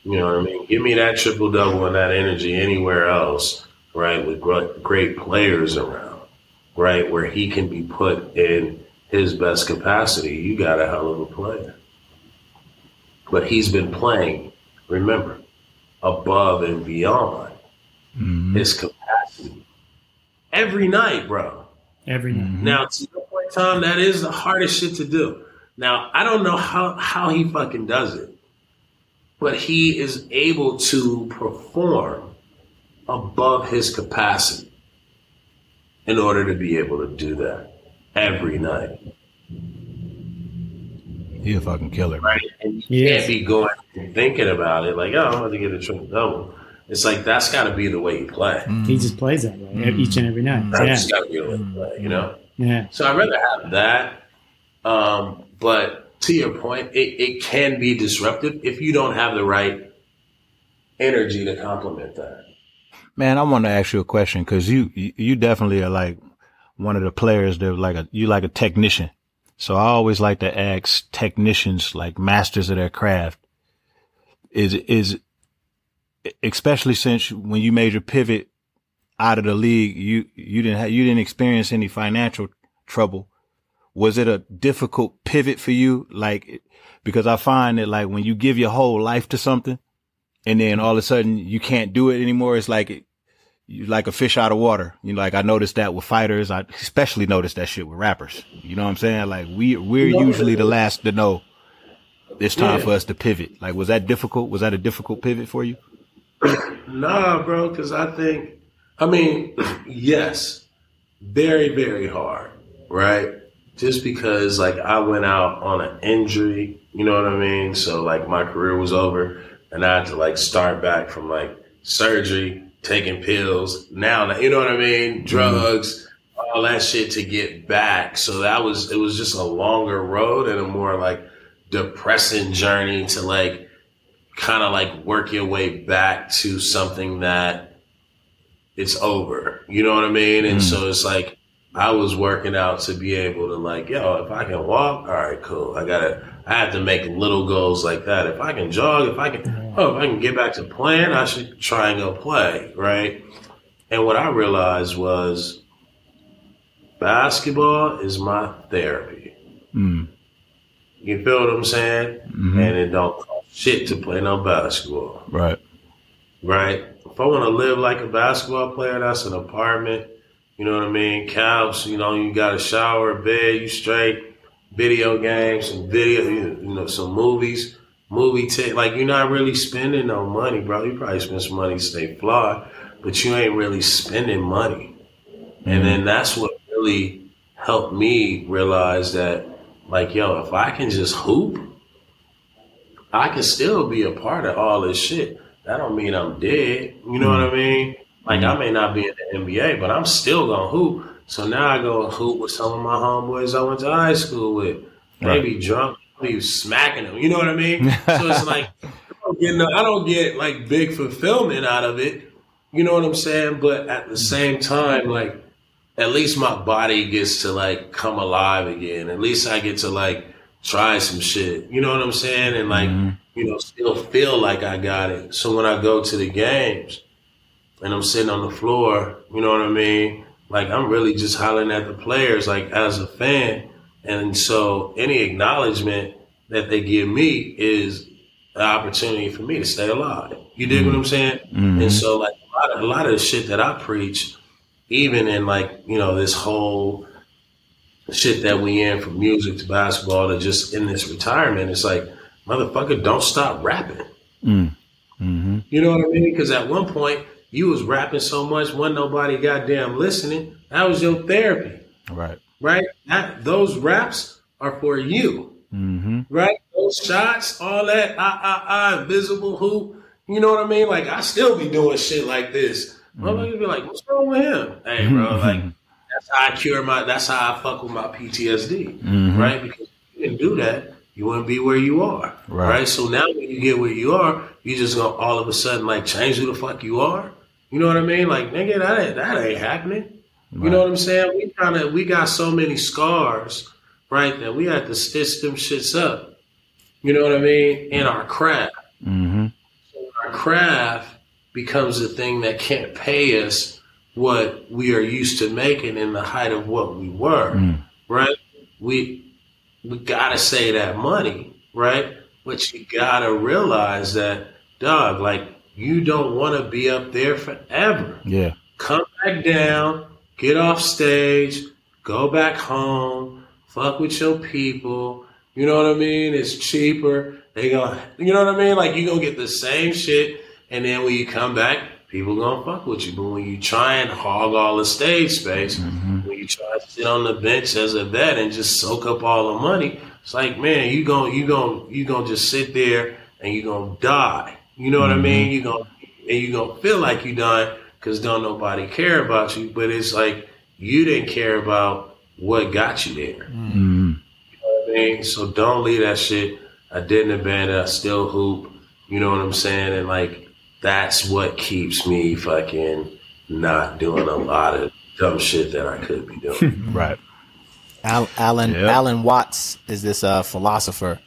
[SPEAKER 5] You know what I mean? Give me that triple double and that energy anywhere else, right? With gr- great players around, right? Where he can be put in his best capacity. You got a hell of a player. But he's been playing, remember, above and beyond mm-hmm. his capacity every night, bro.
[SPEAKER 3] Every night.
[SPEAKER 5] Now, to your point, Tom, that is the hardest shit to do. Now, I don't know how, how he fucking does it, but he is able to perform above his capacity in order to be able to do that every night,
[SPEAKER 4] He a fucking kill killer.
[SPEAKER 5] right? And you
[SPEAKER 3] Yes.
[SPEAKER 5] can't be going thinking about it like, oh, I'm going to get a triple double. It's like that's got to be the way you play.
[SPEAKER 3] He just plays that way e- each and every night.
[SPEAKER 5] That's
[SPEAKER 3] Yeah.
[SPEAKER 5] got to be the way you play, you know?
[SPEAKER 3] Yeah.
[SPEAKER 5] So I'd rather have that. Um, but to your point, it, it can be disruptive if you don't have the right energy to complement that.
[SPEAKER 4] Man, I want to ask you a question because you, you you definitely are like one of the players that like a you like a technician. So I always like to ask technicians, like masters of their craft, is is especially since when you made your pivot out of the league, you you didn't have, you didn't experience any financial trouble. Was it a difficult pivot for you? Like, because I find that like when you give your whole life to something, and then all of a sudden you can't do it anymore. It's like you like a fish out of water. You know, like I noticed that with fighters. I especially noticed that shit with rappers. You know what I'm saying? Like we we're usually the last to know it's time
[SPEAKER 5] Yeah.
[SPEAKER 4] for us to pivot. Like was that difficult? Was that a difficult pivot for you?
[SPEAKER 5] Nah, bro, because I think, I mean, yes, very, very hard, right? Just because, like, I went out on an injury, you know what I mean? So, like, my career was over, and I had to, like, start back from, like, surgery, taking pills, now, you know what I mean? Mm-hmm. Drugs, all that shit to get back. So, that was, it was just a longer road and a more, like, depressing journey to, like, kind of like work your way back to something that it's over. You know what I mean? And so mm. it's like I was working out to be able to like, yo, if I can walk, all right, cool. I gotta I have to make little goals like that. If I can jog, if I can oh, if I can get back to playing, I should try and go play, right? And what I realized was basketball is my therapy.
[SPEAKER 4] Mm.
[SPEAKER 5] You feel what I'm saying?
[SPEAKER 4] Mhm.
[SPEAKER 5] And it don't cost shit to play no basketball,
[SPEAKER 4] Right.
[SPEAKER 5] right? If I want to live like a basketball player, that's an apartment. You know what I mean? Couch, you know, you got a shower, a bed, you straight. Video games, some video, you know, some movies, movie. Like you're not really spending no money, bro. You probably spend some money to stay fly, but you ain't really spending money. And mm-hmm. then that's what really helped me realize that, like, yo, if I can just hoop, I can still be a part of all this shit. That don't mean I'm dead. You know what mm-hmm. I mean? Like I mm-hmm. may not be in the NBA, but I'm still gonna hoop. So now I go and hoop with some of my homeboys I went to high school with. They be drunk, be smacking them. You know what I mean? so it's like I don't get I don't get like big fulfillment out of it. You know what I'm saying? But at the same time, like at least my body gets to like come alive again. At least I get to like try some shit. You know what I'm saying? And like, mm-hmm. you know, still feel like I got it. So when I go to the games and I'm sitting on the floor, you know what I mean? Like I'm really just hollering at the players like as a fan. And so any acknowledgement that they give me is an opportunity for me to stay alive. You dig what I'm saying? And so like a lot, of, a lot of the shit that I preach, even in like, you know, this whole shit that we in from music to basketball to just in this retirement, it's like, motherfucker, don't stop rapping.
[SPEAKER 4] Mm. Mm-hmm.
[SPEAKER 5] You know what I mean? Because at one point you was rapping so much, wasn't nobody goddamn listening. That was your therapy,
[SPEAKER 4] Right.
[SPEAKER 5] right? That those raps are for you,
[SPEAKER 4] Mm-hmm.
[SPEAKER 5] right? Those shots, all that, ah ah ah, invisible hoop. You know what I mean? Like I still be doing shit like this. Motherfuckers be like, "What's wrong with him?" Hey, bro, like that's how I cure my. That's how I fuck with my PTSD,
[SPEAKER 4] Mhm.
[SPEAKER 5] right? Because you didn't do that, you wouldn't be where you are.
[SPEAKER 4] Right.
[SPEAKER 5] Right. So now when you get where you are, you just gonna all of a sudden like change who the fuck you are. You know what I mean? Like nigga, that ain't, that ain't happening. You know what I'm saying? We kind of we got so many scars, right? That we had to stitch them shits up. You know what I mean? In our craft,
[SPEAKER 4] Mm-hmm.
[SPEAKER 5] our craft becomes a thing that can't pay us what we are used to making in the height of what we were,
[SPEAKER 4] Mm.
[SPEAKER 5] right? We we gotta say that money, right? But you gotta realize that, dog, like you don't want to be up there forever
[SPEAKER 4] Yeah.
[SPEAKER 5] come back down, get off stage, go back home, fuck with your people. You know what I mean? It's cheaper. They gonna, you know what I mean? Like you gonna get the same shit, and then when you come back, people gonna fuck with you. But when you try and hog all the stage space, mm-hmm. when you try to sit on the bench as a vet and just soak up all the money, it's like man, you gonna you gonna you gonna just sit there and you gonna die. You know what I mean? You gonna and you gonna feel like you done because don't nobody care about you. But it's like you didn't care about what got you there.
[SPEAKER 4] Mm-hmm.
[SPEAKER 5] You know what I mean, so don't leave that shit. I didn't abandon. I still hoop. You know what I'm saying? And like that's what keeps me fucking not doing a lot of dumb shit that I could be doing.
[SPEAKER 4] Right.
[SPEAKER 2] Al- Alan
[SPEAKER 4] Yep.
[SPEAKER 2] Alan Watts is this uh, philosopher,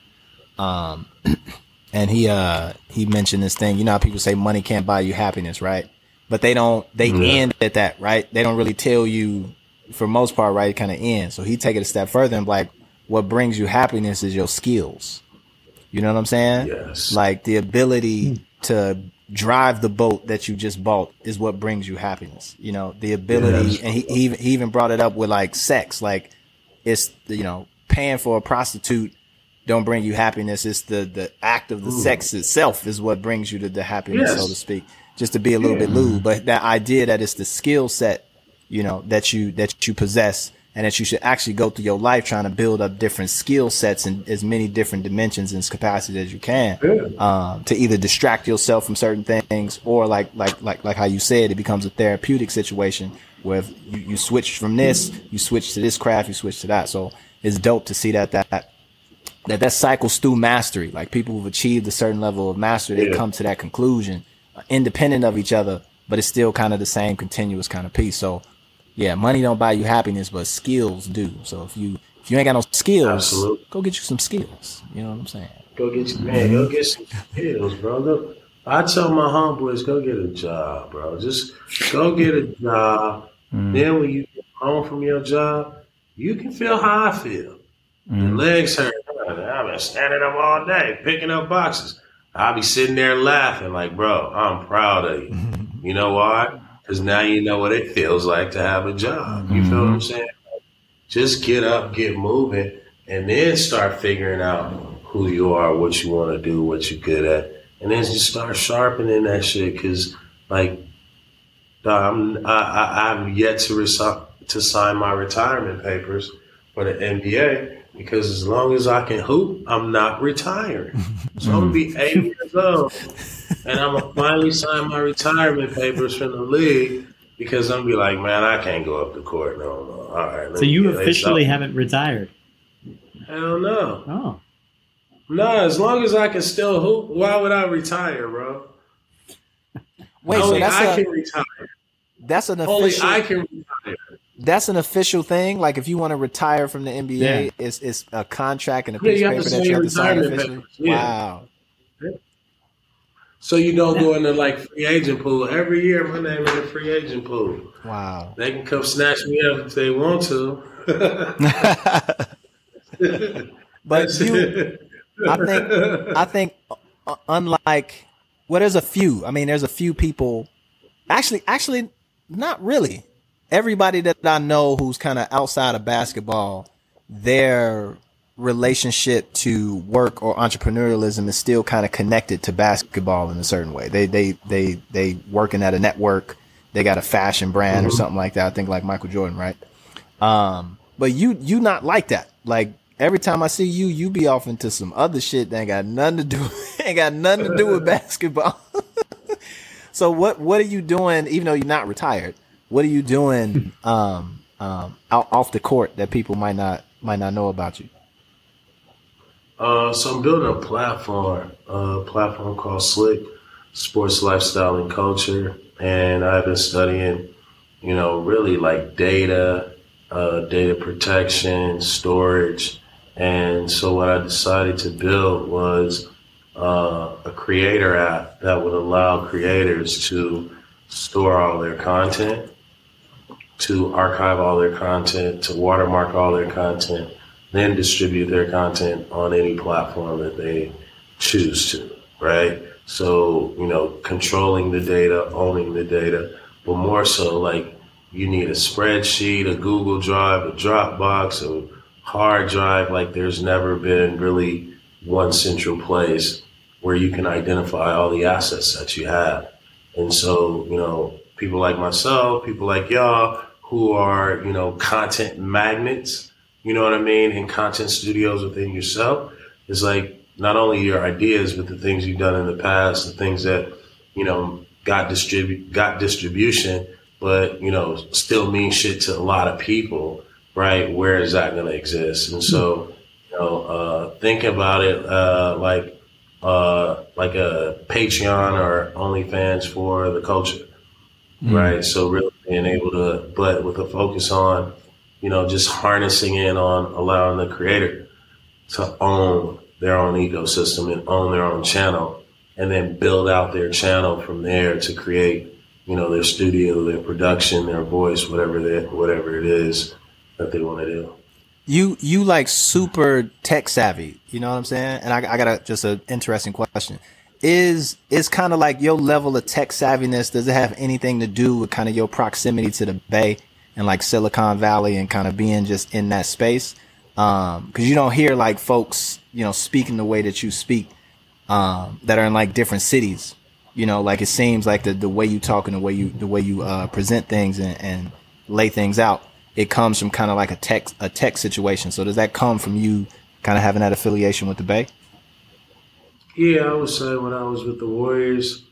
[SPEAKER 2] um, and he uh, he mentioned this thing. You know how people say money can't buy you happiness, right? But they don't. They end at that, right? They don't really tell you, for most part, right? It kind of ends. So he take it a step further and like, what brings you happiness is your skills. You know what I'm saying?
[SPEAKER 5] Yes.
[SPEAKER 2] Like the ability to drive the boat that you just bought is what brings you happiness. You know, the ability,
[SPEAKER 5] Yes.
[SPEAKER 2] and he, he even he even brought it up with like sex. Like it's you know paying for a prostitute don't bring you happiness. It's the the act of the sex itself is what brings you to the happiness,
[SPEAKER 5] Yes.
[SPEAKER 2] so to speak. Just to be a little bit lewd, but that idea that it's the skill set, you know, that you that you possess, and that you should actually go through your life trying to build up different skill sets and as many different dimensions and capacities as you can, um, to either distract yourself from certain things or like like like like how you said, it becomes a therapeutic situation where you, you switch from this, you switch to this craft, you switch to that. So it's dope to see that that that that that cycles through mastery. Like people who've achieved a certain level of mastery, they
[SPEAKER 5] Yeah.
[SPEAKER 2] come to that conclusion, uh, independent of each other, but it's still kind of the same continuous kind of piece. So, yeah, money don't buy you happiness, but skills do. So if you if you ain't got no skills,
[SPEAKER 5] Absolutely.
[SPEAKER 2] go get you some skills. You know what I'm saying?
[SPEAKER 5] Go get you, man. Go get some skills, bro. Look, I tell my homeboys, go get a job, bro. Just go get a job. Then when you get home from your job, you can feel how I feel. Your legs hurt. I've been standing up all day picking up boxes. I'll be sitting there laughing like, bro, I'm proud of you. You know why? Because now you know what it feels like to have a job. You feel what I'm mm-hmm. saying? Just get up, get moving, and then start figuring out who you are, what you want to do, what you're good at, and then just start sharpening that shit. Because, like, I'm I, I, I'm yet to resi- to sign my retirement papers for the NBA because as long as I can hoop, I'm not retiring. So I'm gonna be mm-hmm. eight years old, and I'm gonna finally sign my retirement papers from the league because I'm gonna be like, man, I can't go up the court no more. All right.
[SPEAKER 3] So you officially haven't retired.
[SPEAKER 5] Hell no.
[SPEAKER 3] Oh.
[SPEAKER 5] No, as long as I can still hoop, why would I retire, bro?
[SPEAKER 2] Wait, so
[SPEAKER 5] Only
[SPEAKER 2] that's
[SPEAKER 5] I
[SPEAKER 2] a
[SPEAKER 5] can retire.
[SPEAKER 2] that's an
[SPEAKER 5] Only I can retire.
[SPEAKER 2] That's an official thing. Like if you want to retire from the NBA,
[SPEAKER 3] Yeah.
[SPEAKER 2] it's it's a contract and a piece
[SPEAKER 5] you
[SPEAKER 2] of paper that you have to sign officially.
[SPEAKER 5] yeah.
[SPEAKER 2] Wow.
[SPEAKER 5] So you don't go into like free agent pool. Every year my name in the free agent pool.
[SPEAKER 2] Wow.
[SPEAKER 5] They can come snatch me up if they want to.
[SPEAKER 2] But you I think I think uh, unlike well, there's a few. I mean, there's a few people. Actually, actually, not really. Everybody that I know who's kind of outside of basketball, their relationship to work or entrepreneurialism is still kind of connected to basketball in a certain way. They they they they working at a network. They got a fashion brand or something like that. I think like Michael Jordan, right? Um, but you you not like that. Like every time I see you, you be off into some other shit that ain't got nothing to do ain't got nothing to do with basketball. so what what are you doing? Even though you're not retired, what are you doing um, um, out off the court that people might not might not know about you?
[SPEAKER 5] Uh, so I'm building a platform, a platform called Slick Sports Lifestyle and Culture, and I've been studying, you know, really like data, uh, data protection, storage, and so what I decided to build was uh, a creator app that would allow creators to store all their content, to archive all their content, to watermark all their content, then distribute their content on any platform that they choose to, right? So, you know, controlling the data, owning the data, but more so like you need a spreadsheet, a Google Drive, a Dropbox, a hard drive. Like there's never been really one central place where you can identify all the assets that you have. And so, you know, people like myself, people like y'all who are, you know, content magnets, you know what I mean, in content studios within yourself, is like not only your ideas, but the things you've done in the past, the things that, you know, got distribute got distribution, but, you know, still mean shit to a lot of people, right? Where is that gonna exist? And so, you know, uh, think about it uh, like uh, like a Patreon or OnlyFans for the culture, mm. right? So really being able to, but with a focus on, you know, just harnessing in on allowing the creator to own their own ecosystem and own their own channel, and then build out their channel from there to create, you know, their studio, their production, their voice, whatever that, whatever it is that they want to do
[SPEAKER 2] you you like super tech savvy. You know what I'm saying? And I, I got a, just an interesting question. Is is kind of like your level of tech savviness? Does it have anything to do with kind of your proximity to the Bay and like Silicon Valley and kind of being just in that space? Um, because you don't hear like folks, you know, speaking the way that you speak, um, that are in like different cities. You know, like it seems like the the way you talk and the way you the way you uh, present things and, and lay things out it comes from kind of like a tech a tech situation. So does that come from you kind of having that affiliation with the Bay?
[SPEAKER 5] Yeah, I would say when I was with the Warriors,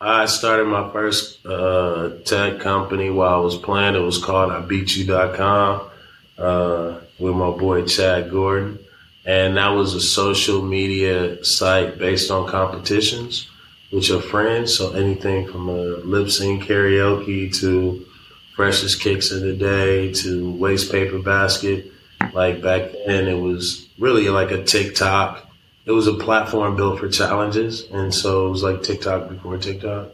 [SPEAKER 5] I started my first uh, tech company while I was playing. It was called IBeatYou.com uh, with my boy Chad Gordon. And that was a social media site based on competitions with your friends. So anything from a lip sync karaoke to freshest kicks of the day to waste paper basket. Like back then, it was really like a TikTok. It was a platform built for challenges, and so it was like TikTok before TikTok.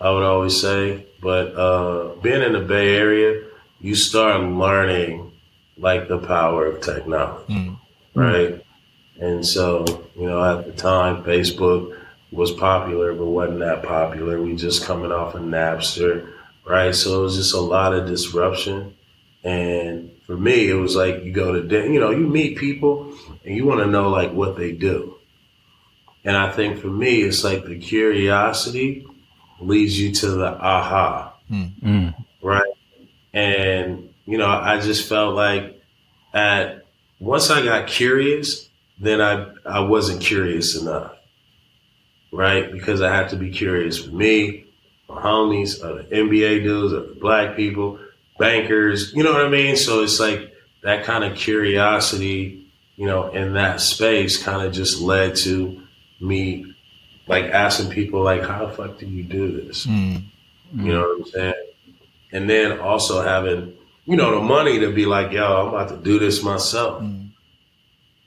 [SPEAKER 5] I would always say, but uh, being in the Bay Area, you start learning like the power of technology, mm. right? And so, you know, at the time, Facebook was popular, but wasn't that popular. We just coming off of Napster right? So it was just a lot of disruption. And for me, it was like you go to, you know, you meet people and you want to know like what they do. And I think for me, it's like the curiosity leads you to the aha, mm. right? And, you know, I just felt like at once I got curious, then I, I wasn't curious enough, right? Because I had to be curious for me, my homies, other NBA dudes, other black people, bankers. You know what I mean? So it's like that kind of curiosity, you know, in that space kind of just led to me like asking people like, how the fuck do you do this? Mm. Mm. You know what I'm saying? And then also having, you know, the money to be like, yo, I'm about to do this myself. Mm.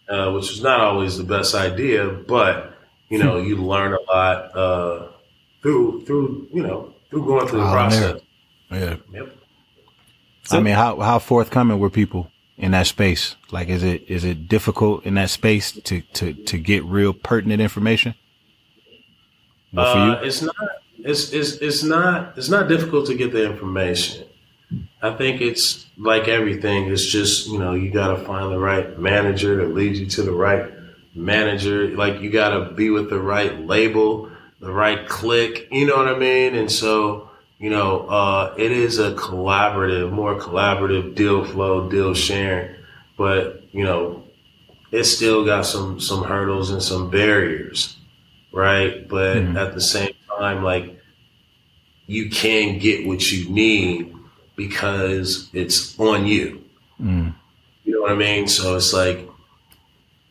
[SPEAKER 5] Uh, which is not always the best idea, but you know, you learn a lot uh, through through you know through going through the process.
[SPEAKER 4] Yeah. Yep. I mean, how how forthcoming were people in that space? Like, is it is it difficult in that space to to to get real pertinent information?
[SPEAKER 5] Uh, it's not. It's it's it's not. It's not difficult to get the information. I think it's like everything. It's just you know you got to find the right manager that leads you to the right manager. Like you got to be with the right label the right click, you know what I mean? And so, you know, uh, it is a collaborative, more collaborative deal flow, deal sharing, but you know, it's still got some some hurdles and some barriers, right? But mm-hmm. at the same time, like you can get what you need because it's on you. Mm. You know what I mean? So it's like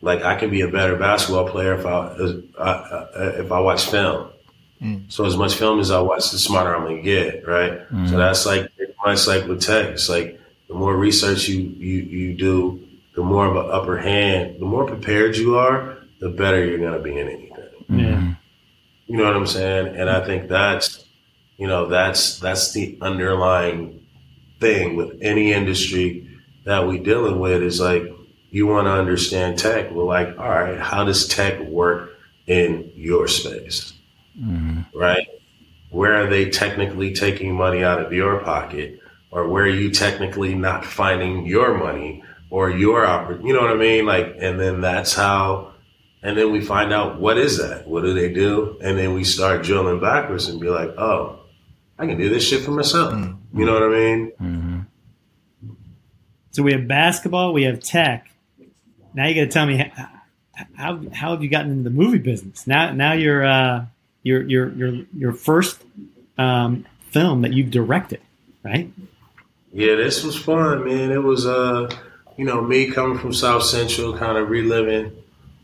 [SPEAKER 5] like I can be a better basketball player if I uh, uh, if I watch film. Mm. So as much film as I watch, the smarter I'm gonna get, right? So mm. that's like pretty much like with tech. It's like the more research you you you do, the more of an upper hand, the more prepared you are, the better you're gonna be in anything. Mm.
[SPEAKER 3] Yeah.
[SPEAKER 5] You know what I'm saying? And I think that's, you know, that's that's the underlying thing with any industry that we dealing with is like you want to understand tech. Well, like, all right, how does tech work in your space? Mm-hmm. Right? Where are they technically taking money out of your pocket? Or where are you technically not finding your money or your opportunity? you know what I mean? Like, and then that's how and then we find out what is that? What do they do? And then we start drilling backwards and be like, oh, I can do this shit for myself. Mm-hmm. You know what I mean? Mm-hmm.
[SPEAKER 3] So we have basketball, we have tech. Now you got to tell me how, how how have you gotten into the movie business? Now now you're uh, your your your your first um, film that you've directed, right?
[SPEAKER 5] Yeah, this was fun, man. It was, uh, you know, me coming from South Central, kind of reliving,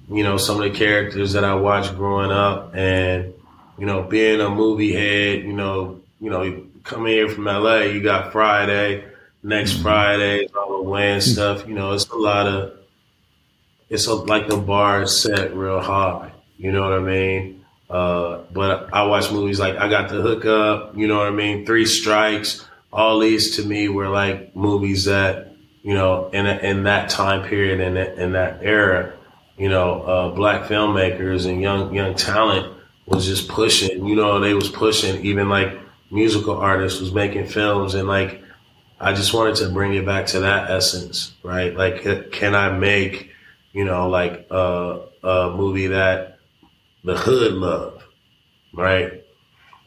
[SPEAKER 5] you know, some of the characters that I watched growing up, and you know, being a movie head. You know, you know, you come here from LA, you got Friday, next Friday, all the land stuff. You know, it's a lot of, it's a, like the bar is set real high. You know what I mean? Uh, but I watch movies like I got the hook up. You know what I mean? Three Strikes all these to me were like movies that you know in a, in that time period and in, in that era you know uh, black filmmakers and young young talent was just pushing you know they was pushing even like musical artists was making films and like i just wanted to bring it back to that essence right like can i make you know like uh, a movie that the hood love right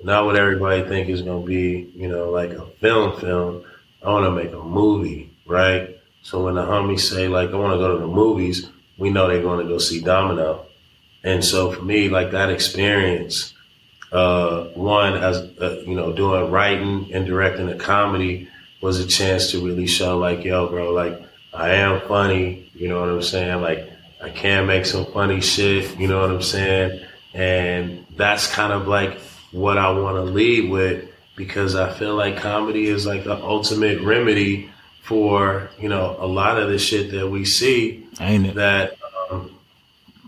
[SPEAKER 5] not what everybody think is to be, you know, like a film film. I want to make a movie, right? So when the homies say like, I want to go to the movies, we know they're to go see Domino. And so for me, like that experience, uh, one as uh, you know, doing writing and directing a comedy was a chance to really show like, yo, bro, like I am funny. You know what I'm saying? Like I can make some funny shit. You know what I'm saying? And that's kind of like what I want to lead with because I feel like comedy is like the ultimate remedy for you know a lot of the shit that we see
[SPEAKER 4] Ain't it?
[SPEAKER 5] that um,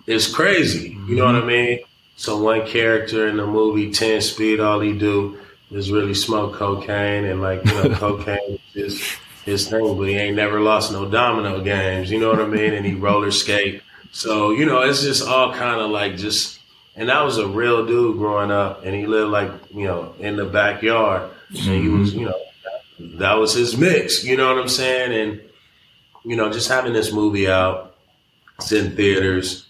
[SPEAKER 5] is crazy. You know what I mean? So one character in the movie Ten Speed, all he do is really smoke cocaine and like you know cocaine is his thing, but he ain't never lost no domino games. You know what I mean? And he roller skate. So you know it's just all kind of like just. And I was a real dude growing up, and he lived like you know in the backyard, and he was mm-hmm. you know that was his mix. You know what I'm saying? And you know just having this movie out, it's in theaters,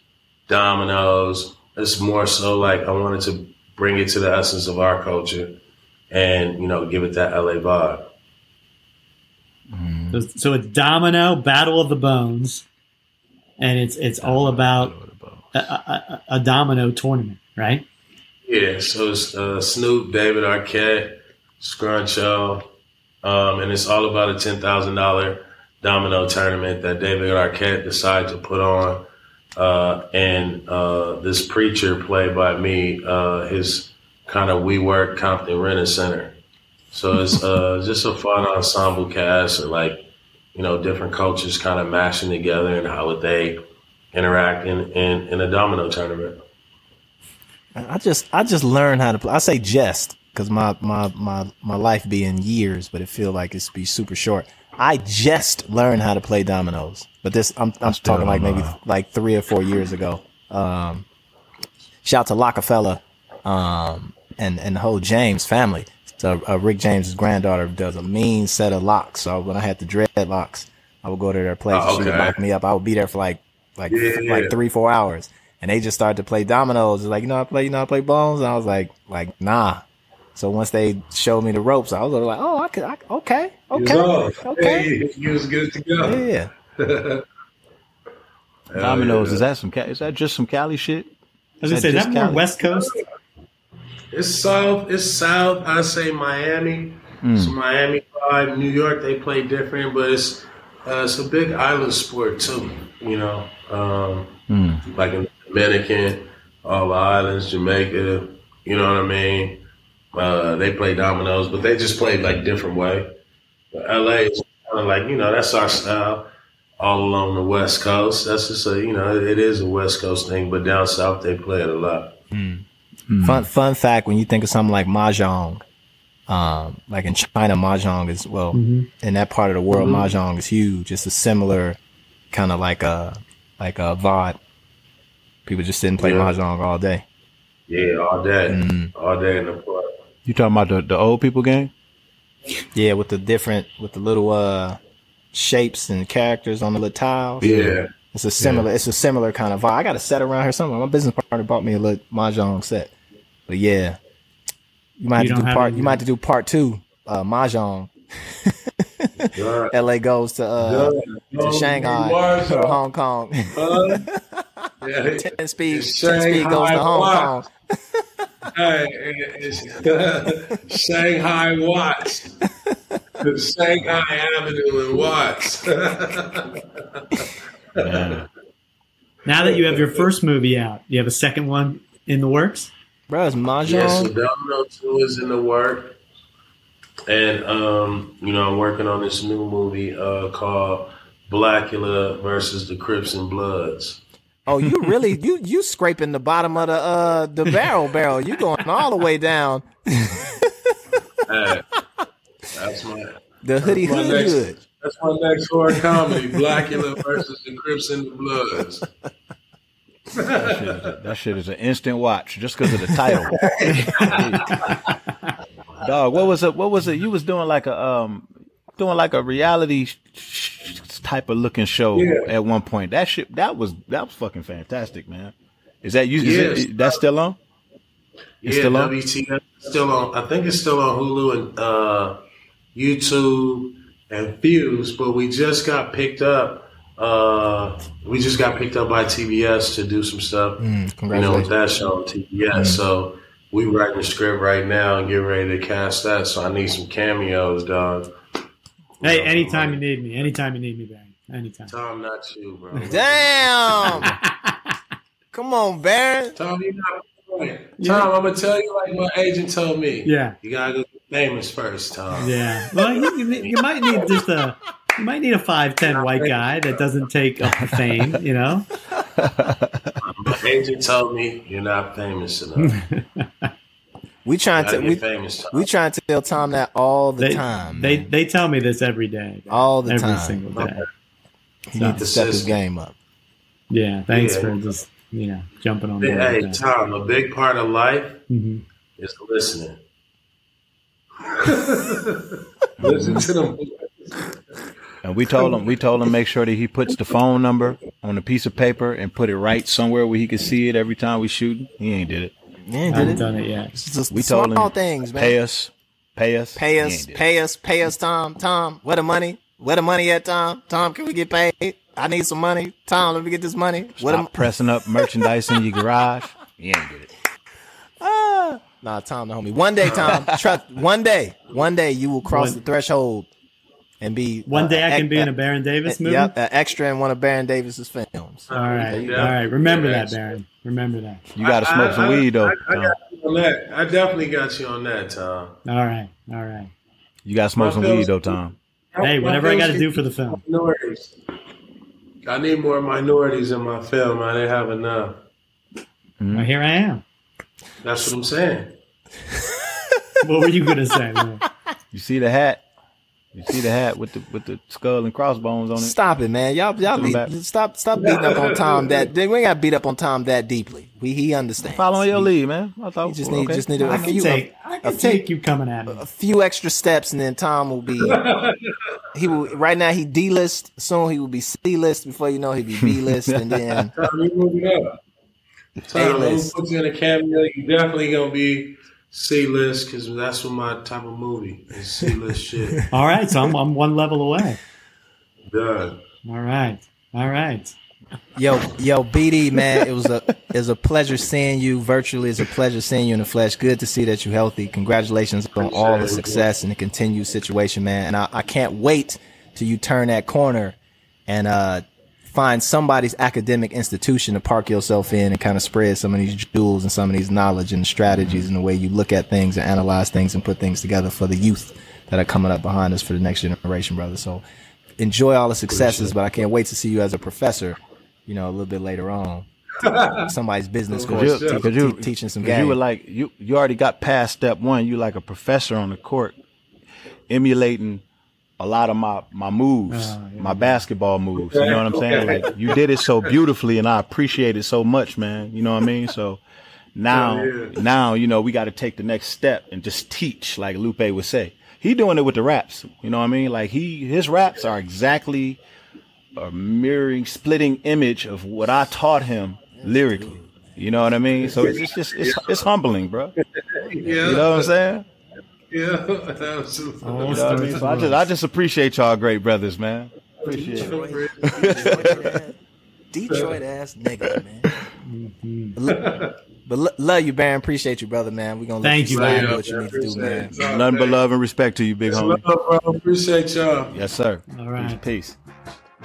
[SPEAKER 5] dominoes. It's more so like I wanted to bring it to the essence of our culture, and you know give it that LA vibe. Mm-hmm.
[SPEAKER 3] So, so it's Domino Battle of the Bones, and it's it's all about a, a, a- domino tournament, right?
[SPEAKER 5] Yeah, so it's uh, Snoop, David Arquette, Scruncho, um, and it's all about a ten thousand dollar domino tournament that David Arquette decided to put on. Uh, and uh, this preacher played by me, uh, his kind of we work Compton Rent Center. So it's uh, just a fun ensemble cast and like you know different cultures kind of mashing together and how would they interact in, in, in a domino tournament.
[SPEAKER 2] I just I just learned how to play. I say just because my my my my life be in years, but it feel like it's be super short. I just learned how to play dominoes, but this I'm I'm
[SPEAKER 4] still
[SPEAKER 2] talking like maybe
[SPEAKER 4] know.
[SPEAKER 2] like three or four years ago. Um, shout to Lockefeller, um, and and the whole James family. So uh, Rick James's granddaughter does a mean set of locks. So when I had the dreadlocks, I would go to their place.
[SPEAKER 5] Oh,
[SPEAKER 2] She would
[SPEAKER 5] okay.
[SPEAKER 2] lock me up. I would be there for like like
[SPEAKER 5] Yeah,
[SPEAKER 2] like three four hours, and they just started to play dominoes. It's like you know I play you know I play bones, and I was like like nah. So once they showed me the ropes, I was like oh I could I, okay okay okay
[SPEAKER 5] Hey, you was good to go.
[SPEAKER 2] yeah.
[SPEAKER 4] Dominoes, is that some? Is that just some Cali shit?
[SPEAKER 3] I was gonna
[SPEAKER 4] Is
[SPEAKER 3] say
[SPEAKER 4] that
[SPEAKER 3] that more
[SPEAKER 4] Cali?
[SPEAKER 3] West Coast.
[SPEAKER 5] It's south. It's south. I say Miami. It's Miami vibe. New York, they play different, but it's uh, it's a big island sport too. You know, um,
[SPEAKER 4] Mm.
[SPEAKER 5] like in the Dominican, all the islands, Jamaica. You know what I mean? Uh, they play dominoes, but they just play like different way. But LA is kind of like you know that's our style. All along the West Coast, that's just a you know it is a West Coast thing. But down south they play it a lot.
[SPEAKER 2] Fun fun fact: when you think of something like mahjong, um, like in China, mahjong is well in that part of the world, mahjong is huge. It's a similar kind of like a like a vod. People just sit and play
[SPEAKER 5] Yeah.
[SPEAKER 2] mahjong all day.
[SPEAKER 5] Yeah, all day,
[SPEAKER 2] Mm.
[SPEAKER 5] all day in the park.
[SPEAKER 4] You talking about the, the old people game?
[SPEAKER 2] Yeah, with the different with the little uh shapes and characters on the little tiles.
[SPEAKER 5] Yeah,
[SPEAKER 2] It's a similar. It's a similar kind of vibe. I got a set around here somewhere. My business partner bought me a little mahjong set. But yeah, you might
[SPEAKER 3] You
[SPEAKER 2] have to
[SPEAKER 3] don't have
[SPEAKER 2] part.
[SPEAKER 3] any-
[SPEAKER 2] You might have to do part two. Uh, mahjong.
[SPEAKER 5] Right.
[SPEAKER 2] L.A. goes to uh, to Shanghai or Hong Kong.
[SPEAKER 5] Uh, yeah,
[SPEAKER 2] ten speed.
[SPEAKER 5] It's
[SPEAKER 2] Ten speed goes to Hong
[SPEAKER 5] Watch.
[SPEAKER 2] Kong.
[SPEAKER 5] Hey, it's Shanghai Watts. The Shanghai Avenue in Watts.
[SPEAKER 4] Yeah.
[SPEAKER 3] Now that you have your first movie out, you have a second one in the works.
[SPEAKER 2] Bro, it's
[SPEAKER 5] yes, so
[SPEAKER 2] mahjong.
[SPEAKER 5] Domino 2 is in the work. And, um, you know, I'm working on this new movie uh, called Blackula versus the Crips and Bloods.
[SPEAKER 2] Oh, you really you you scraping the bottom of the uh the barrel barrel. You going all the way down
[SPEAKER 5] Hey, that's my
[SPEAKER 2] the hoodie
[SPEAKER 5] my
[SPEAKER 2] hood
[SPEAKER 5] next-
[SPEAKER 2] hood.
[SPEAKER 5] That's my next horror comedy, Blackula versus the Crips and the Bloods.
[SPEAKER 4] That shit, is a, that shit is an instant watch just because of the title. Dog, what was it? What was it? You was doing like a um, doing like a reality sh- sh- type of looking show
[SPEAKER 5] Yeah.
[SPEAKER 4] at one point. That shit, that was that was fucking fantastic, man. Is that you? Is
[SPEAKER 5] Yes.
[SPEAKER 4] it, that's still on? It's
[SPEAKER 5] yeah,
[SPEAKER 4] still on?
[SPEAKER 5] WTF still on. I think it's still on Hulu and uh, YouTube and Fuse, but we just got picked up. Uh, we just got picked up by TBS to do some stuff.
[SPEAKER 2] Mm,
[SPEAKER 5] you know, with that show on TBS. So we writing the script right now and getting ready to cast that. So I need some cameos, dog.
[SPEAKER 3] Hey, anytime you need me, anytime you need me, Barry. Anytime.
[SPEAKER 5] Tom, not you, bro.
[SPEAKER 2] Damn. Come on, Baron.
[SPEAKER 5] Tom, you not. Tom, I'm gonna tell you like my agent told me.
[SPEAKER 3] Yeah.
[SPEAKER 5] You gotta go get is first, Tom.
[SPEAKER 3] Yeah. Well, you, you, you might need just a you might need a five ten white guy that doesn't take up the fame. You know.
[SPEAKER 5] My agent told me you're not famous enough.
[SPEAKER 2] We trying
[SPEAKER 5] Gotta
[SPEAKER 2] we,
[SPEAKER 5] famous, Tom.
[SPEAKER 2] we trying to tell Tom that all the
[SPEAKER 3] They,
[SPEAKER 2] time.
[SPEAKER 3] they
[SPEAKER 2] man.
[SPEAKER 3] they tell me this every day.
[SPEAKER 2] all the
[SPEAKER 3] every
[SPEAKER 2] time.
[SPEAKER 3] single day.
[SPEAKER 2] he needs to step his game up.
[SPEAKER 3] Yeah. Thanks
[SPEAKER 5] Yeah.
[SPEAKER 3] for just you know jumping on
[SPEAKER 5] Hey,
[SPEAKER 3] board.
[SPEAKER 5] hey. Tom, a big part of life
[SPEAKER 3] Mhm.
[SPEAKER 5] is listening. Listen to them.
[SPEAKER 4] And we told him, we told him make sure that he puts the phone number on a piece of paper and put it right somewhere where he can see it every time we shoot. He ain't did it.
[SPEAKER 2] Yeah,
[SPEAKER 3] I
[SPEAKER 2] did
[SPEAKER 3] haven't
[SPEAKER 2] it.
[SPEAKER 3] done it yet.
[SPEAKER 2] It's just
[SPEAKER 4] We
[SPEAKER 2] small
[SPEAKER 4] told him
[SPEAKER 2] things, man.
[SPEAKER 4] Pay us, pay us,
[SPEAKER 2] pay us,
[SPEAKER 4] ain't did it.
[SPEAKER 2] pay us, pay us, Tom. Tom, where the money? Where the money at, Tom? Tom, can we get paid? I need some money. Tom, let me get this money. Where the
[SPEAKER 4] Stop pressing up merchandise in your garage. He ain't did it.
[SPEAKER 2] Ah. Nah, Tom, the homie. One day, Tom, trust. One day, one day, you will cross
[SPEAKER 3] One-
[SPEAKER 2] the threshold and be
[SPEAKER 3] One
[SPEAKER 2] uh,
[SPEAKER 3] day I
[SPEAKER 2] ex-
[SPEAKER 3] can be in a Baron Davis movie.
[SPEAKER 2] Yep, an extra in one of Baron Davis's films.
[SPEAKER 3] All right,
[SPEAKER 5] Yeah.
[SPEAKER 3] all right. Remember
[SPEAKER 5] Yeah.
[SPEAKER 3] that, Baron. Remember that.
[SPEAKER 4] You got to smoke some
[SPEAKER 5] I-
[SPEAKER 4] weed though.
[SPEAKER 5] I, I got you on that. I definitely got you on that, Tom.
[SPEAKER 3] All right, all right.
[SPEAKER 4] You got to smoke some
[SPEAKER 5] My
[SPEAKER 4] weed though, Tom.
[SPEAKER 3] Hey, whatever I got to do for the film.
[SPEAKER 5] Minorities. I need more minorities in my film. I didn't have enough.
[SPEAKER 3] Well, here I am.
[SPEAKER 5] That's what I'm saying.
[SPEAKER 3] What were you gonna say? man?
[SPEAKER 4] You see the hat? You see the hat with the with the skull and crossbones on it?
[SPEAKER 2] Stop it, man. Y'all, y'all be, stop, stop beating up on Tom. That we ain't got beat up on Tom that deeply. We he understands.
[SPEAKER 4] Following your lead, man. I thought
[SPEAKER 2] You just need,
[SPEAKER 4] okay.
[SPEAKER 2] just need a,
[SPEAKER 3] I can
[SPEAKER 2] few,
[SPEAKER 3] take,
[SPEAKER 2] a,
[SPEAKER 3] I
[SPEAKER 2] a
[SPEAKER 3] can
[SPEAKER 2] few,
[SPEAKER 3] take you coming at me.
[SPEAKER 2] a few extra steps, and then Tom will be. he will. Right now, he D list. Soon he will be C list. Before you know, he'll be B list, and then
[SPEAKER 5] Tom, you moving up. Tom, I'm gonna
[SPEAKER 2] A-list.
[SPEAKER 5] put you in a cameo. You definitely gonna be C list because that's what my type of movie is. C list shit.
[SPEAKER 3] All right, so I'm, I'm one level away.
[SPEAKER 5] Done.
[SPEAKER 3] All right, all right.
[SPEAKER 2] Yo, yo, BD man, it was a it was a pleasure seeing you virtually. It's a pleasure seeing you in the flesh. Good to see that you're healthy. Congratulations on all the success and the continued situation, man. And I, I can't wait till you turn that corner and uh find somebody's academic institution to park yourself in and kind of spread some of these jewels and some of these knowledge and strategies mm-hmm. and the way you look at things and analyze things and put things together for the youth that are coming up behind us for the next generation, brother. So enjoy all the successes, but I can't wait to see you as a professor, you know, a little bit later on. Somebody's business course,
[SPEAKER 4] you,
[SPEAKER 2] te-
[SPEAKER 4] you,
[SPEAKER 2] te- teaching some game.
[SPEAKER 4] You were like you you already got past step one. You like a professor on the court, emulating a lot of my my moves, uh, my basketball moves. You know what I'm saying? Like you did it so beautifully, and I appreciate it so much, man. You know what I mean? So now now you know we got to take the next step and just teach, like Lupe would say. He doing it with the raps. You know what I mean? Like he his raps are exactly a mirroring, splitting image of what I taught him lyrically. You know what I mean? So it's just it's it's humbling, bro.
[SPEAKER 5] Yeah,
[SPEAKER 4] You know what I'm saying?
[SPEAKER 5] yeah, absolutely.
[SPEAKER 4] You know what I mean? So I just I just appreciate y'all great brothers, man. Appreciate it.
[SPEAKER 2] Detroit, Detroit ass, Detroit ass niggas, man. But, lo- but lo- love you, Baron. Appreciate you, brother, man. We're gonna let
[SPEAKER 3] Thank
[SPEAKER 2] you
[SPEAKER 3] you,
[SPEAKER 5] man.
[SPEAKER 2] and what you need to do, man.
[SPEAKER 5] Appreciate it.
[SPEAKER 4] Nothing but love and respect to you, big homie.
[SPEAKER 5] Love, bro. Appreciate y'all.
[SPEAKER 4] Yes, sir.
[SPEAKER 3] All right.
[SPEAKER 4] Peace.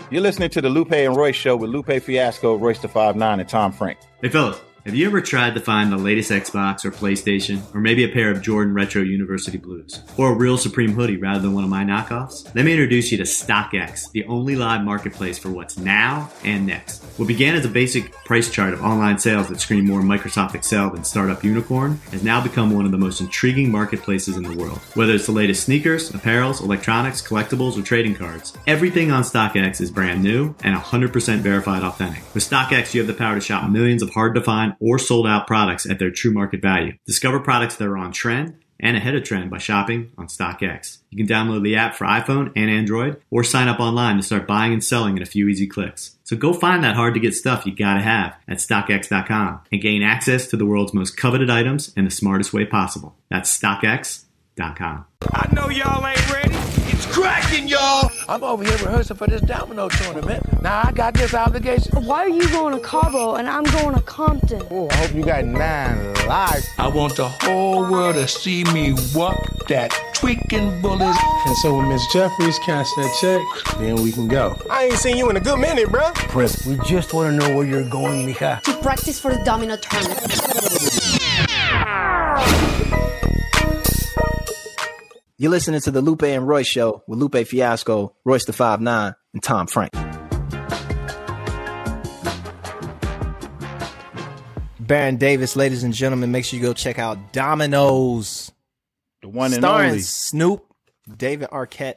[SPEAKER 4] You're listening to the Lupe and Royce show with Lupe Fiasco, Royce the Five Nine, and Tom Frank.
[SPEAKER 3] Hey, fellas, have you ever tried to find the latest Xbox or PlayStation, or maybe a pair of Jordan Retro University Blues, or a real Supreme hoodie rather than one of my knockoffs? Let me introduce you to StockX, the only live marketplace for what's now and next. What began as a basic price chart of online sales that screamed more Microsoft Excel than Startup Unicorn has now become one of the most intriguing marketplaces in the world. Whether it's the latest sneakers, apparels, electronics, collectibles, or trading cards, everything on StockX is brand new and 100% verified authentic. With StockX, you have the power to shop millions of hard to find or sold out products at their true market value. Discover products that are on trend and ahead of trend by shopping on StockX. You can download the app for iPhone and Android or sign up online to start buying and selling in a few easy clicks. So go find that hard to get stuff you gotta have at StockX.com and gain access to the world's most coveted items in the smartest way possible. That's StockX.com.
[SPEAKER 6] I know y'all ain't ready. It's cracking, y'all. I'm over here rehearsing for this domino tournament. Now I got this obligation.
[SPEAKER 7] Why are you going to Cabo and I'm going to Compton?
[SPEAKER 6] Oh, I hope you got nine lives. I want the whole world to see me whoop that tweaking bullet.
[SPEAKER 8] And so when Miss Jeffries cash that check, then we can go.
[SPEAKER 6] I ain't seen you in a good minute, bro.
[SPEAKER 9] Prince, we just want to know where you're going, mija.
[SPEAKER 7] To practice for the domino tournament.
[SPEAKER 2] You're listening to the Lupe and Royce show with Lupe Fiasco, Royce the Five Nine, and Tom Frank. Baron Davis, ladies and gentlemen, make sure you go check out Dominoes,
[SPEAKER 4] The one and
[SPEAKER 2] starring
[SPEAKER 4] only.
[SPEAKER 2] Snoop, David Arquette,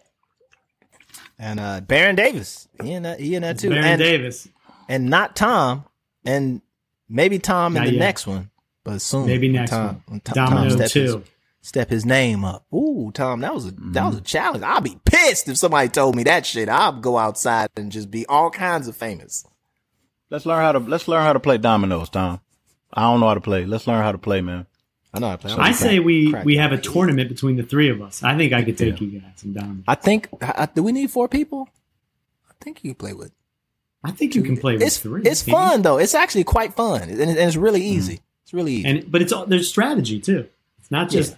[SPEAKER 2] and uh, Baron Davis. He in that, he in that too,
[SPEAKER 3] Baron
[SPEAKER 2] and
[SPEAKER 3] Davis.
[SPEAKER 2] and not Tom, and maybe Tom in the
[SPEAKER 3] yet.
[SPEAKER 2] next one, but soon.
[SPEAKER 3] Maybe
[SPEAKER 2] when
[SPEAKER 3] next
[SPEAKER 2] Tom,
[SPEAKER 3] one.
[SPEAKER 2] when Tom,
[SPEAKER 3] Domino
[SPEAKER 2] Tom
[SPEAKER 3] 2.
[SPEAKER 2] Step his name up. Ooh, Tom, that was a that was a mm-hmm. challenge. I'll be pissed if somebody told me that shit. I'll go outside and just be all kinds of famous.
[SPEAKER 4] Let's learn how to let's learn how to play dominoes, Tom. I don't know how to play. Let's learn how to play, man.
[SPEAKER 2] I know. I, play.
[SPEAKER 3] I say we,
[SPEAKER 2] crack
[SPEAKER 3] we have a tournament between the three of us. I think I could take you guys and domino.
[SPEAKER 2] I think. I, do we need four people? I think you can play with.
[SPEAKER 3] I think you can play with
[SPEAKER 2] It's
[SPEAKER 3] three.
[SPEAKER 2] it's
[SPEAKER 3] can't you?
[SPEAKER 2] fun though. It's actually quite fun, and, it- and it's really mm-hmm. easy. It's really easy.
[SPEAKER 3] and but it's all there's strategy too. It's not just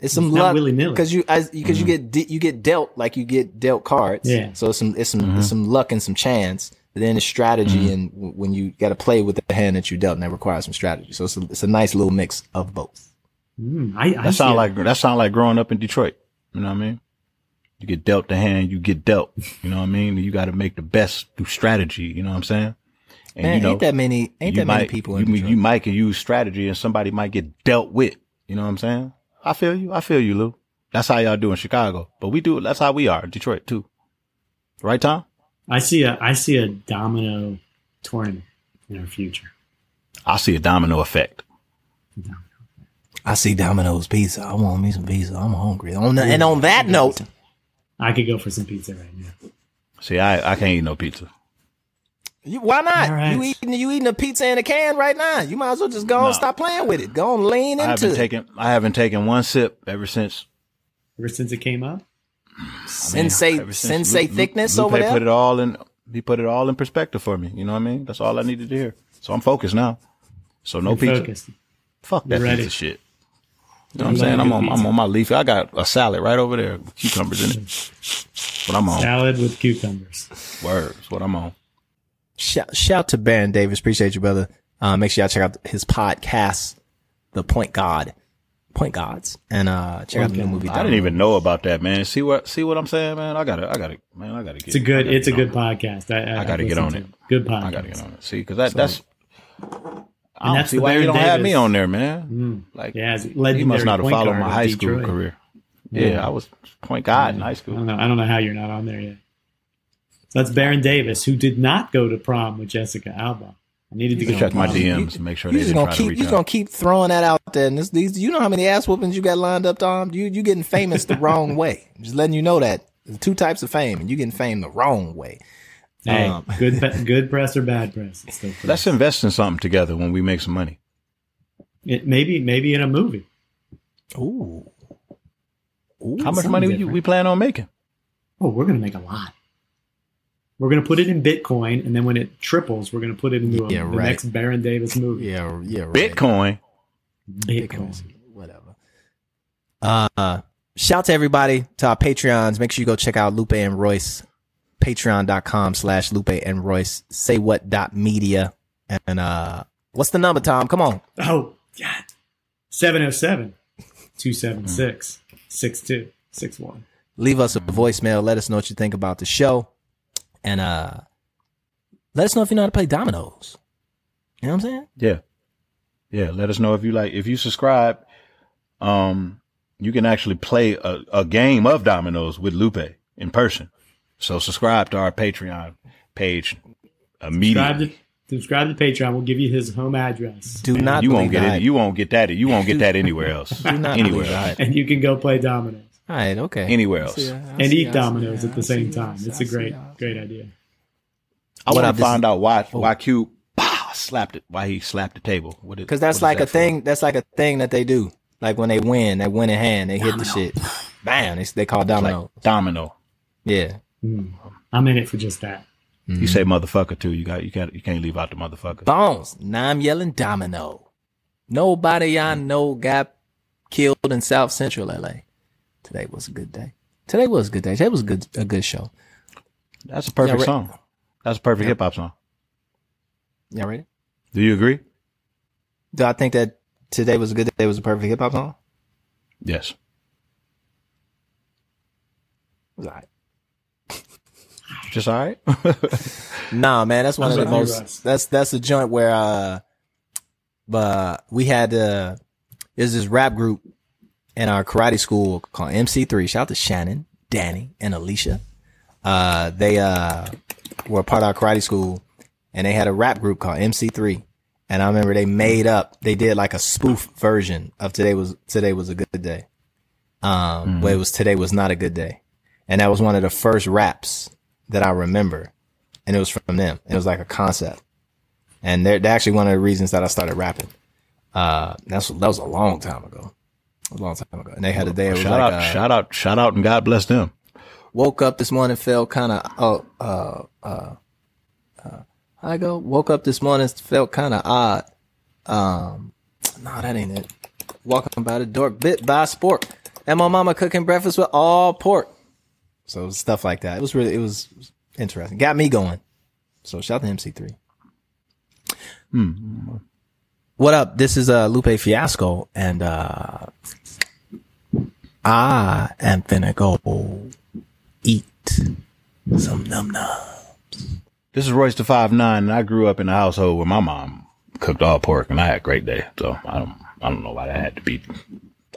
[SPEAKER 2] It's some
[SPEAKER 3] It's
[SPEAKER 2] luck
[SPEAKER 3] willy-nilly.
[SPEAKER 2] because you as because you mm-hmm. get de- you get dealt like you get dealt cards.
[SPEAKER 3] Yeah.
[SPEAKER 2] So it's some it's some mm-hmm. it's some luck and some chance. But then it's strategy mm-hmm. and w- when you got to play with the hand that you dealt, and that requires some strategy. So it's a, it's a nice little mix of both.
[SPEAKER 3] mm, I, I
[SPEAKER 4] That
[SPEAKER 3] see
[SPEAKER 4] sound like that sound like growing up in Detroit. You know what I mean? You get dealt the hand, you get dealt. You know what I mean? You got to make the best through strategy. You know what I'm saying? And
[SPEAKER 2] Man,
[SPEAKER 4] you know,
[SPEAKER 2] ain't that many ain't
[SPEAKER 4] you
[SPEAKER 2] that many
[SPEAKER 4] might,
[SPEAKER 2] people
[SPEAKER 4] you,
[SPEAKER 2] in Detroit.
[SPEAKER 4] you might can use strategy, and somebody might get dealt with. You know what I'm saying? I feel you. I feel you, Lou. That's how y'all do in Chicago, but we do. That's how we are in Detroit too. Right, Tom?
[SPEAKER 3] I see a I see a domino tournament in our future.
[SPEAKER 4] I see a domino effect.
[SPEAKER 2] I see Domino's pizza. I want me some pizza. I'm hungry. On the, and on that note,
[SPEAKER 3] I could go for some pizza right now.
[SPEAKER 4] See, I I can't eat no pizza.
[SPEAKER 2] You, why not?
[SPEAKER 3] All right.
[SPEAKER 2] You eating you eating a pizza in a can right now. You might as well just go
[SPEAKER 4] No.
[SPEAKER 2] and stop playing with it. Go and lean into
[SPEAKER 4] I
[SPEAKER 2] into
[SPEAKER 4] haven't
[SPEAKER 2] it.
[SPEAKER 4] taken I haven't taken one sip ever since
[SPEAKER 3] Ever since it came out.
[SPEAKER 2] sensei
[SPEAKER 4] Ever since
[SPEAKER 2] sensei
[SPEAKER 4] Lu- Lu-
[SPEAKER 2] thickness
[SPEAKER 4] Lupe
[SPEAKER 2] over there.
[SPEAKER 4] Put it all in. He put it all in perspective for me. You know what I mean? That's all I needed to hear. So I'm focused now. So no
[SPEAKER 3] You're
[SPEAKER 4] pizza.
[SPEAKER 3] focused.
[SPEAKER 4] Fuck that
[SPEAKER 3] You're
[SPEAKER 4] pizza shit. You know what I'm saying? I'm
[SPEAKER 3] good
[SPEAKER 4] on. I'm on my leaf. I got a salad right over there with cucumbers in it. What I'm on.
[SPEAKER 3] Salad with cucumbers.
[SPEAKER 4] Words. What I'm on.
[SPEAKER 2] Shout, shout to Baron Davis. Appreciate you, brother. Uh, make sure y'all check out his podcast, The Point God, Point Gods, and uh, check out the new movie.
[SPEAKER 4] I didn't even know about that, man. See what see what I'm saying, man. I gotta, I gotta, man. I gotta get.
[SPEAKER 3] It's a good. It's a good
[SPEAKER 4] on
[SPEAKER 3] podcast. I, I,
[SPEAKER 4] I gotta get on
[SPEAKER 3] listened
[SPEAKER 4] it.
[SPEAKER 3] Good podcast.
[SPEAKER 4] I gotta get on it. See, because that
[SPEAKER 3] So-
[SPEAKER 4] that's. I don't
[SPEAKER 3] that's
[SPEAKER 4] see
[SPEAKER 3] the
[SPEAKER 4] why you don't have me on there, man.
[SPEAKER 3] Mm.
[SPEAKER 4] Like,
[SPEAKER 3] Yeah, it's
[SPEAKER 4] he must not have followed my
[SPEAKER 3] of
[SPEAKER 4] high school career. Yeah,
[SPEAKER 3] Yeah.
[SPEAKER 4] I was point guard in high school.
[SPEAKER 3] I
[SPEAKER 4] school.
[SPEAKER 3] don't know. I don't know how you're not on there yet. So that's Baron Davis, who did not go to prom with Jessica Alba. I needed to go
[SPEAKER 4] check my. DMs and make sure
[SPEAKER 2] You
[SPEAKER 4] they
[SPEAKER 2] just
[SPEAKER 4] didn't
[SPEAKER 2] gonna
[SPEAKER 4] try to
[SPEAKER 2] keep
[SPEAKER 4] reach out.
[SPEAKER 2] gonna keep throwing that out there. And this, these, you know how many ass whoopings you got lined up, Tom? You you getting famous the wrong way. Just letting you know that there's two types of fame, and you getting fame the wrong way.
[SPEAKER 3] Hey,
[SPEAKER 2] Um,
[SPEAKER 3] good, good press or bad press? It's still press.
[SPEAKER 4] Let's invest in something together when we make some money.
[SPEAKER 3] It, maybe, maybe in a movie.
[SPEAKER 2] Ooh.
[SPEAKER 4] How much
[SPEAKER 3] something
[SPEAKER 4] money we, we plan on making?
[SPEAKER 3] Oh, we're gonna make a lot. We're gonna put it in Bitcoin, and then when it triples, we're gonna put it into a,
[SPEAKER 2] Yeah,
[SPEAKER 3] the next Baron Davis movie.
[SPEAKER 2] Yeah, yeah, right.
[SPEAKER 4] Bitcoin.
[SPEAKER 3] Bitcoin.
[SPEAKER 2] whatever. Uh, shout to everybody to our Patreons. Make sure you go check out Lupe and Royce. Patreon.com slash Lupe and Royce. Say what dot media. And uh what's the number, Tom? Come on.
[SPEAKER 3] Oh, God. 707 276 6261.
[SPEAKER 2] Leave us a voicemail. Let us know what you think about the show. And uh let us know if you know how to play dominoes. You know what I'm saying?
[SPEAKER 4] Yeah. Yeah. Let us know if you like, if you subscribe, um, you can actually play a, a game of dominoes with Lupe in person. So subscribe to our Patreon page
[SPEAKER 3] Subscribe
[SPEAKER 4] immediately.
[SPEAKER 3] to, subscribe to Patreon. We'll give you his home address.
[SPEAKER 2] Do not
[SPEAKER 4] you won't get it. You won't get that. You won't get that anywhere else.
[SPEAKER 2] Do not
[SPEAKER 4] anywhere else.
[SPEAKER 3] And you can go play dominoes
[SPEAKER 2] All right, okay.
[SPEAKER 4] Anywhere else.
[SPEAKER 3] and eat dominoes at the same time. It's a great, great idea.
[SPEAKER 4] I want to find out why why Q pow, slapped it. Why he slapped the table? What is-
[SPEAKER 2] Because that's
[SPEAKER 4] what is
[SPEAKER 2] like
[SPEAKER 4] that
[SPEAKER 2] a
[SPEAKER 4] for?
[SPEAKER 2] thing. That's like a thing that they do. Like when they win, they win in hand, they hit the shit. Bam! They, they call
[SPEAKER 4] It's like
[SPEAKER 2] domino.
[SPEAKER 4] domino.
[SPEAKER 2] yeah.
[SPEAKER 3] Mm. I'm in it for just that.
[SPEAKER 4] You say motherfucker too. You got you can't you can't leave out the motherfucker.
[SPEAKER 2] Bones. Now I'm yelling domino. Nobody I know got killed in South Central LA. Today was a good day. Today was a good day. Today was a good a good show.
[SPEAKER 4] That's a perfect
[SPEAKER 2] Yeah,
[SPEAKER 4] song. That's a perfect hip hop song.
[SPEAKER 2] Y'all ready?
[SPEAKER 4] Do you agree?
[SPEAKER 2] Do I think that today was a good day? It was a perfect hip hop song?
[SPEAKER 4] Yes.
[SPEAKER 2] It was all right.
[SPEAKER 4] Just all right.
[SPEAKER 2] Nah, man, that's one
[SPEAKER 3] I'm
[SPEAKER 2] of the most.
[SPEAKER 3] Russ.
[SPEAKER 2] That's that's a joint where uh, but we had uh, is this rap group in our karate school called MC3. Shout out to Shannon, Danny, and Alicia. Uh, they uh were part of our karate school, and they had a rap group called MC3. And I remember they made up, they did like a spoof version of today was today was a good day. Um, but it was today was not a good day, and that was one of the first raps that I remember and it was from them. It was like a concept, and they're, they're actually one of the reasons that I started rapping. Uh, that's that was a long time ago, a long time ago. And they had a day. Was
[SPEAKER 4] shout
[SPEAKER 2] like
[SPEAKER 4] out,
[SPEAKER 2] uh,
[SPEAKER 4] shout out, shout out, and God bless them.
[SPEAKER 2] woke up this morning, felt kind of oh uh uh uh. I go woke up this morning, felt kind of odd. Um, no, that ain't it. Walking by the door, bit by sport, and my mama cooking breakfast with all pork. So stuff like that. It was really it was interesting. Got me going. So shout out to MC3. Hmm. What up? This is uh, Lupe Fiasco, and uh, I am finna go eat some num num.
[SPEAKER 4] This is Royce the Five Nine, and I grew up in a household where my mom cooked all pork, and I had a great day. So I don't, I don't know why that had to be.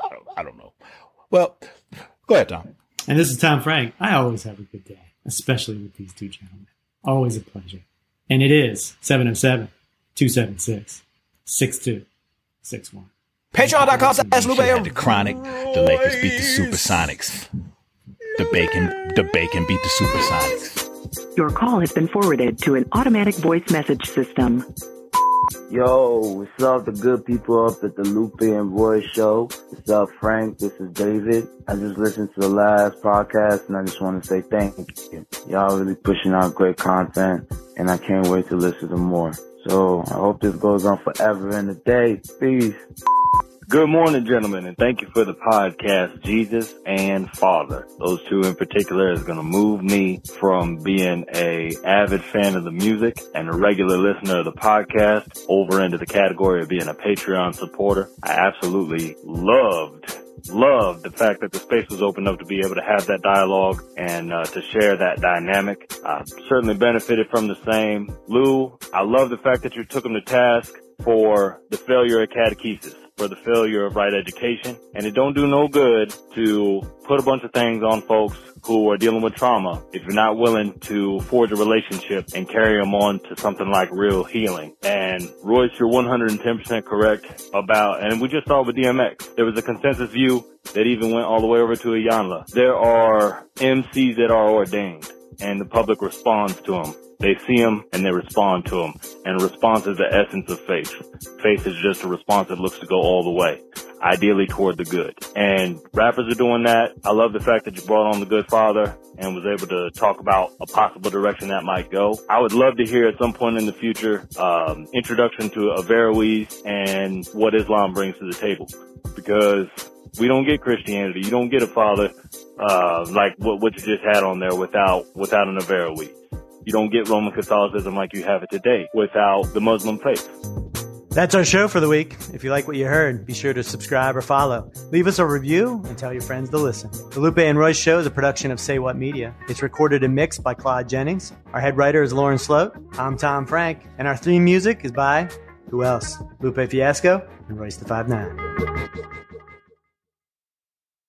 [SPEAKER 4] I don't, I don't know. Well, go ahead, Tom.
[SPEAKER 3] And this is Tom Frank. I always have a good day, especially with these two gentlemen. Always a pleasure. And it is 707 276 6261.
[SPEAKER 2] Patreon.com slash Lupe.
[SPEAKER 4] Had the Chronic, the Lakers beat the Supersonics. The Bacon, the Bacon beat the Supersonics.
[SPEAKER 10] Your call has been forwarded to an automatic voice message system.
[SPEAKER 11] Yo, what's up, the good people up at the Lupe and Royce show? What's up, Frank? This is David. I just listened to the last podcast and I just want to say thank you. Y'all really pushing out great content and I can't wait to listen to more. So I hope this goes on forever and a day. Peace. Good morning, gentlemen, and thank you for the podcast, Jesus and Father. Those two in particular is going to move me from being a avid fan of the music and a regular listener of the podcast over into the category of being a Patreon supporter. I absolutely loved loved the fact that the space was opened up to be able to have that dialogue and uh, to share that dynamic. I certainly benefited from the same. Lou, I love the fact that you took him to task for the failure of catechesis for the failure of right education. And it don't do no good to put a bunch of things on folks who are dealing with trauma if you're not willing to forge a relationship and carry them on to something like real healing. And Royce, you're 110% correct about, and we just saw with DMX, there was a consensus view that even went all the way over to Iyanla. There are MCs that are ordained and the public responds to them. They see them and they respond to them. And response is the essence of faith. Faith is just a response that looks to go all the way, ideally toward the good. And rappers are doing that. I love the fact that you brought on the good father and was able to talk about a possible direction that might go. I would love to hear at some point in the future, um, introduction to Averroes and what Islam brings to the table because we don't get Christianity. You don't get a father, uh, like what, what you just had on there without, without an Averroes. You don't get Roman Catholicism like you have it today without the Muslim faith.
[SPEAKER 3] That's our show for the week. If you like what you heard, be sure to subscribe or follow. Leave us a review and tell your friends to listen. The Lupe and Royce Show is a production of Say What Media. It's recorded and mixed by Claude Jennings. Our head writer is Lauren Sloat. I'm Tom Frank. And our theme music is by, who else? Lupe Fiasco and Royce the Five Nine.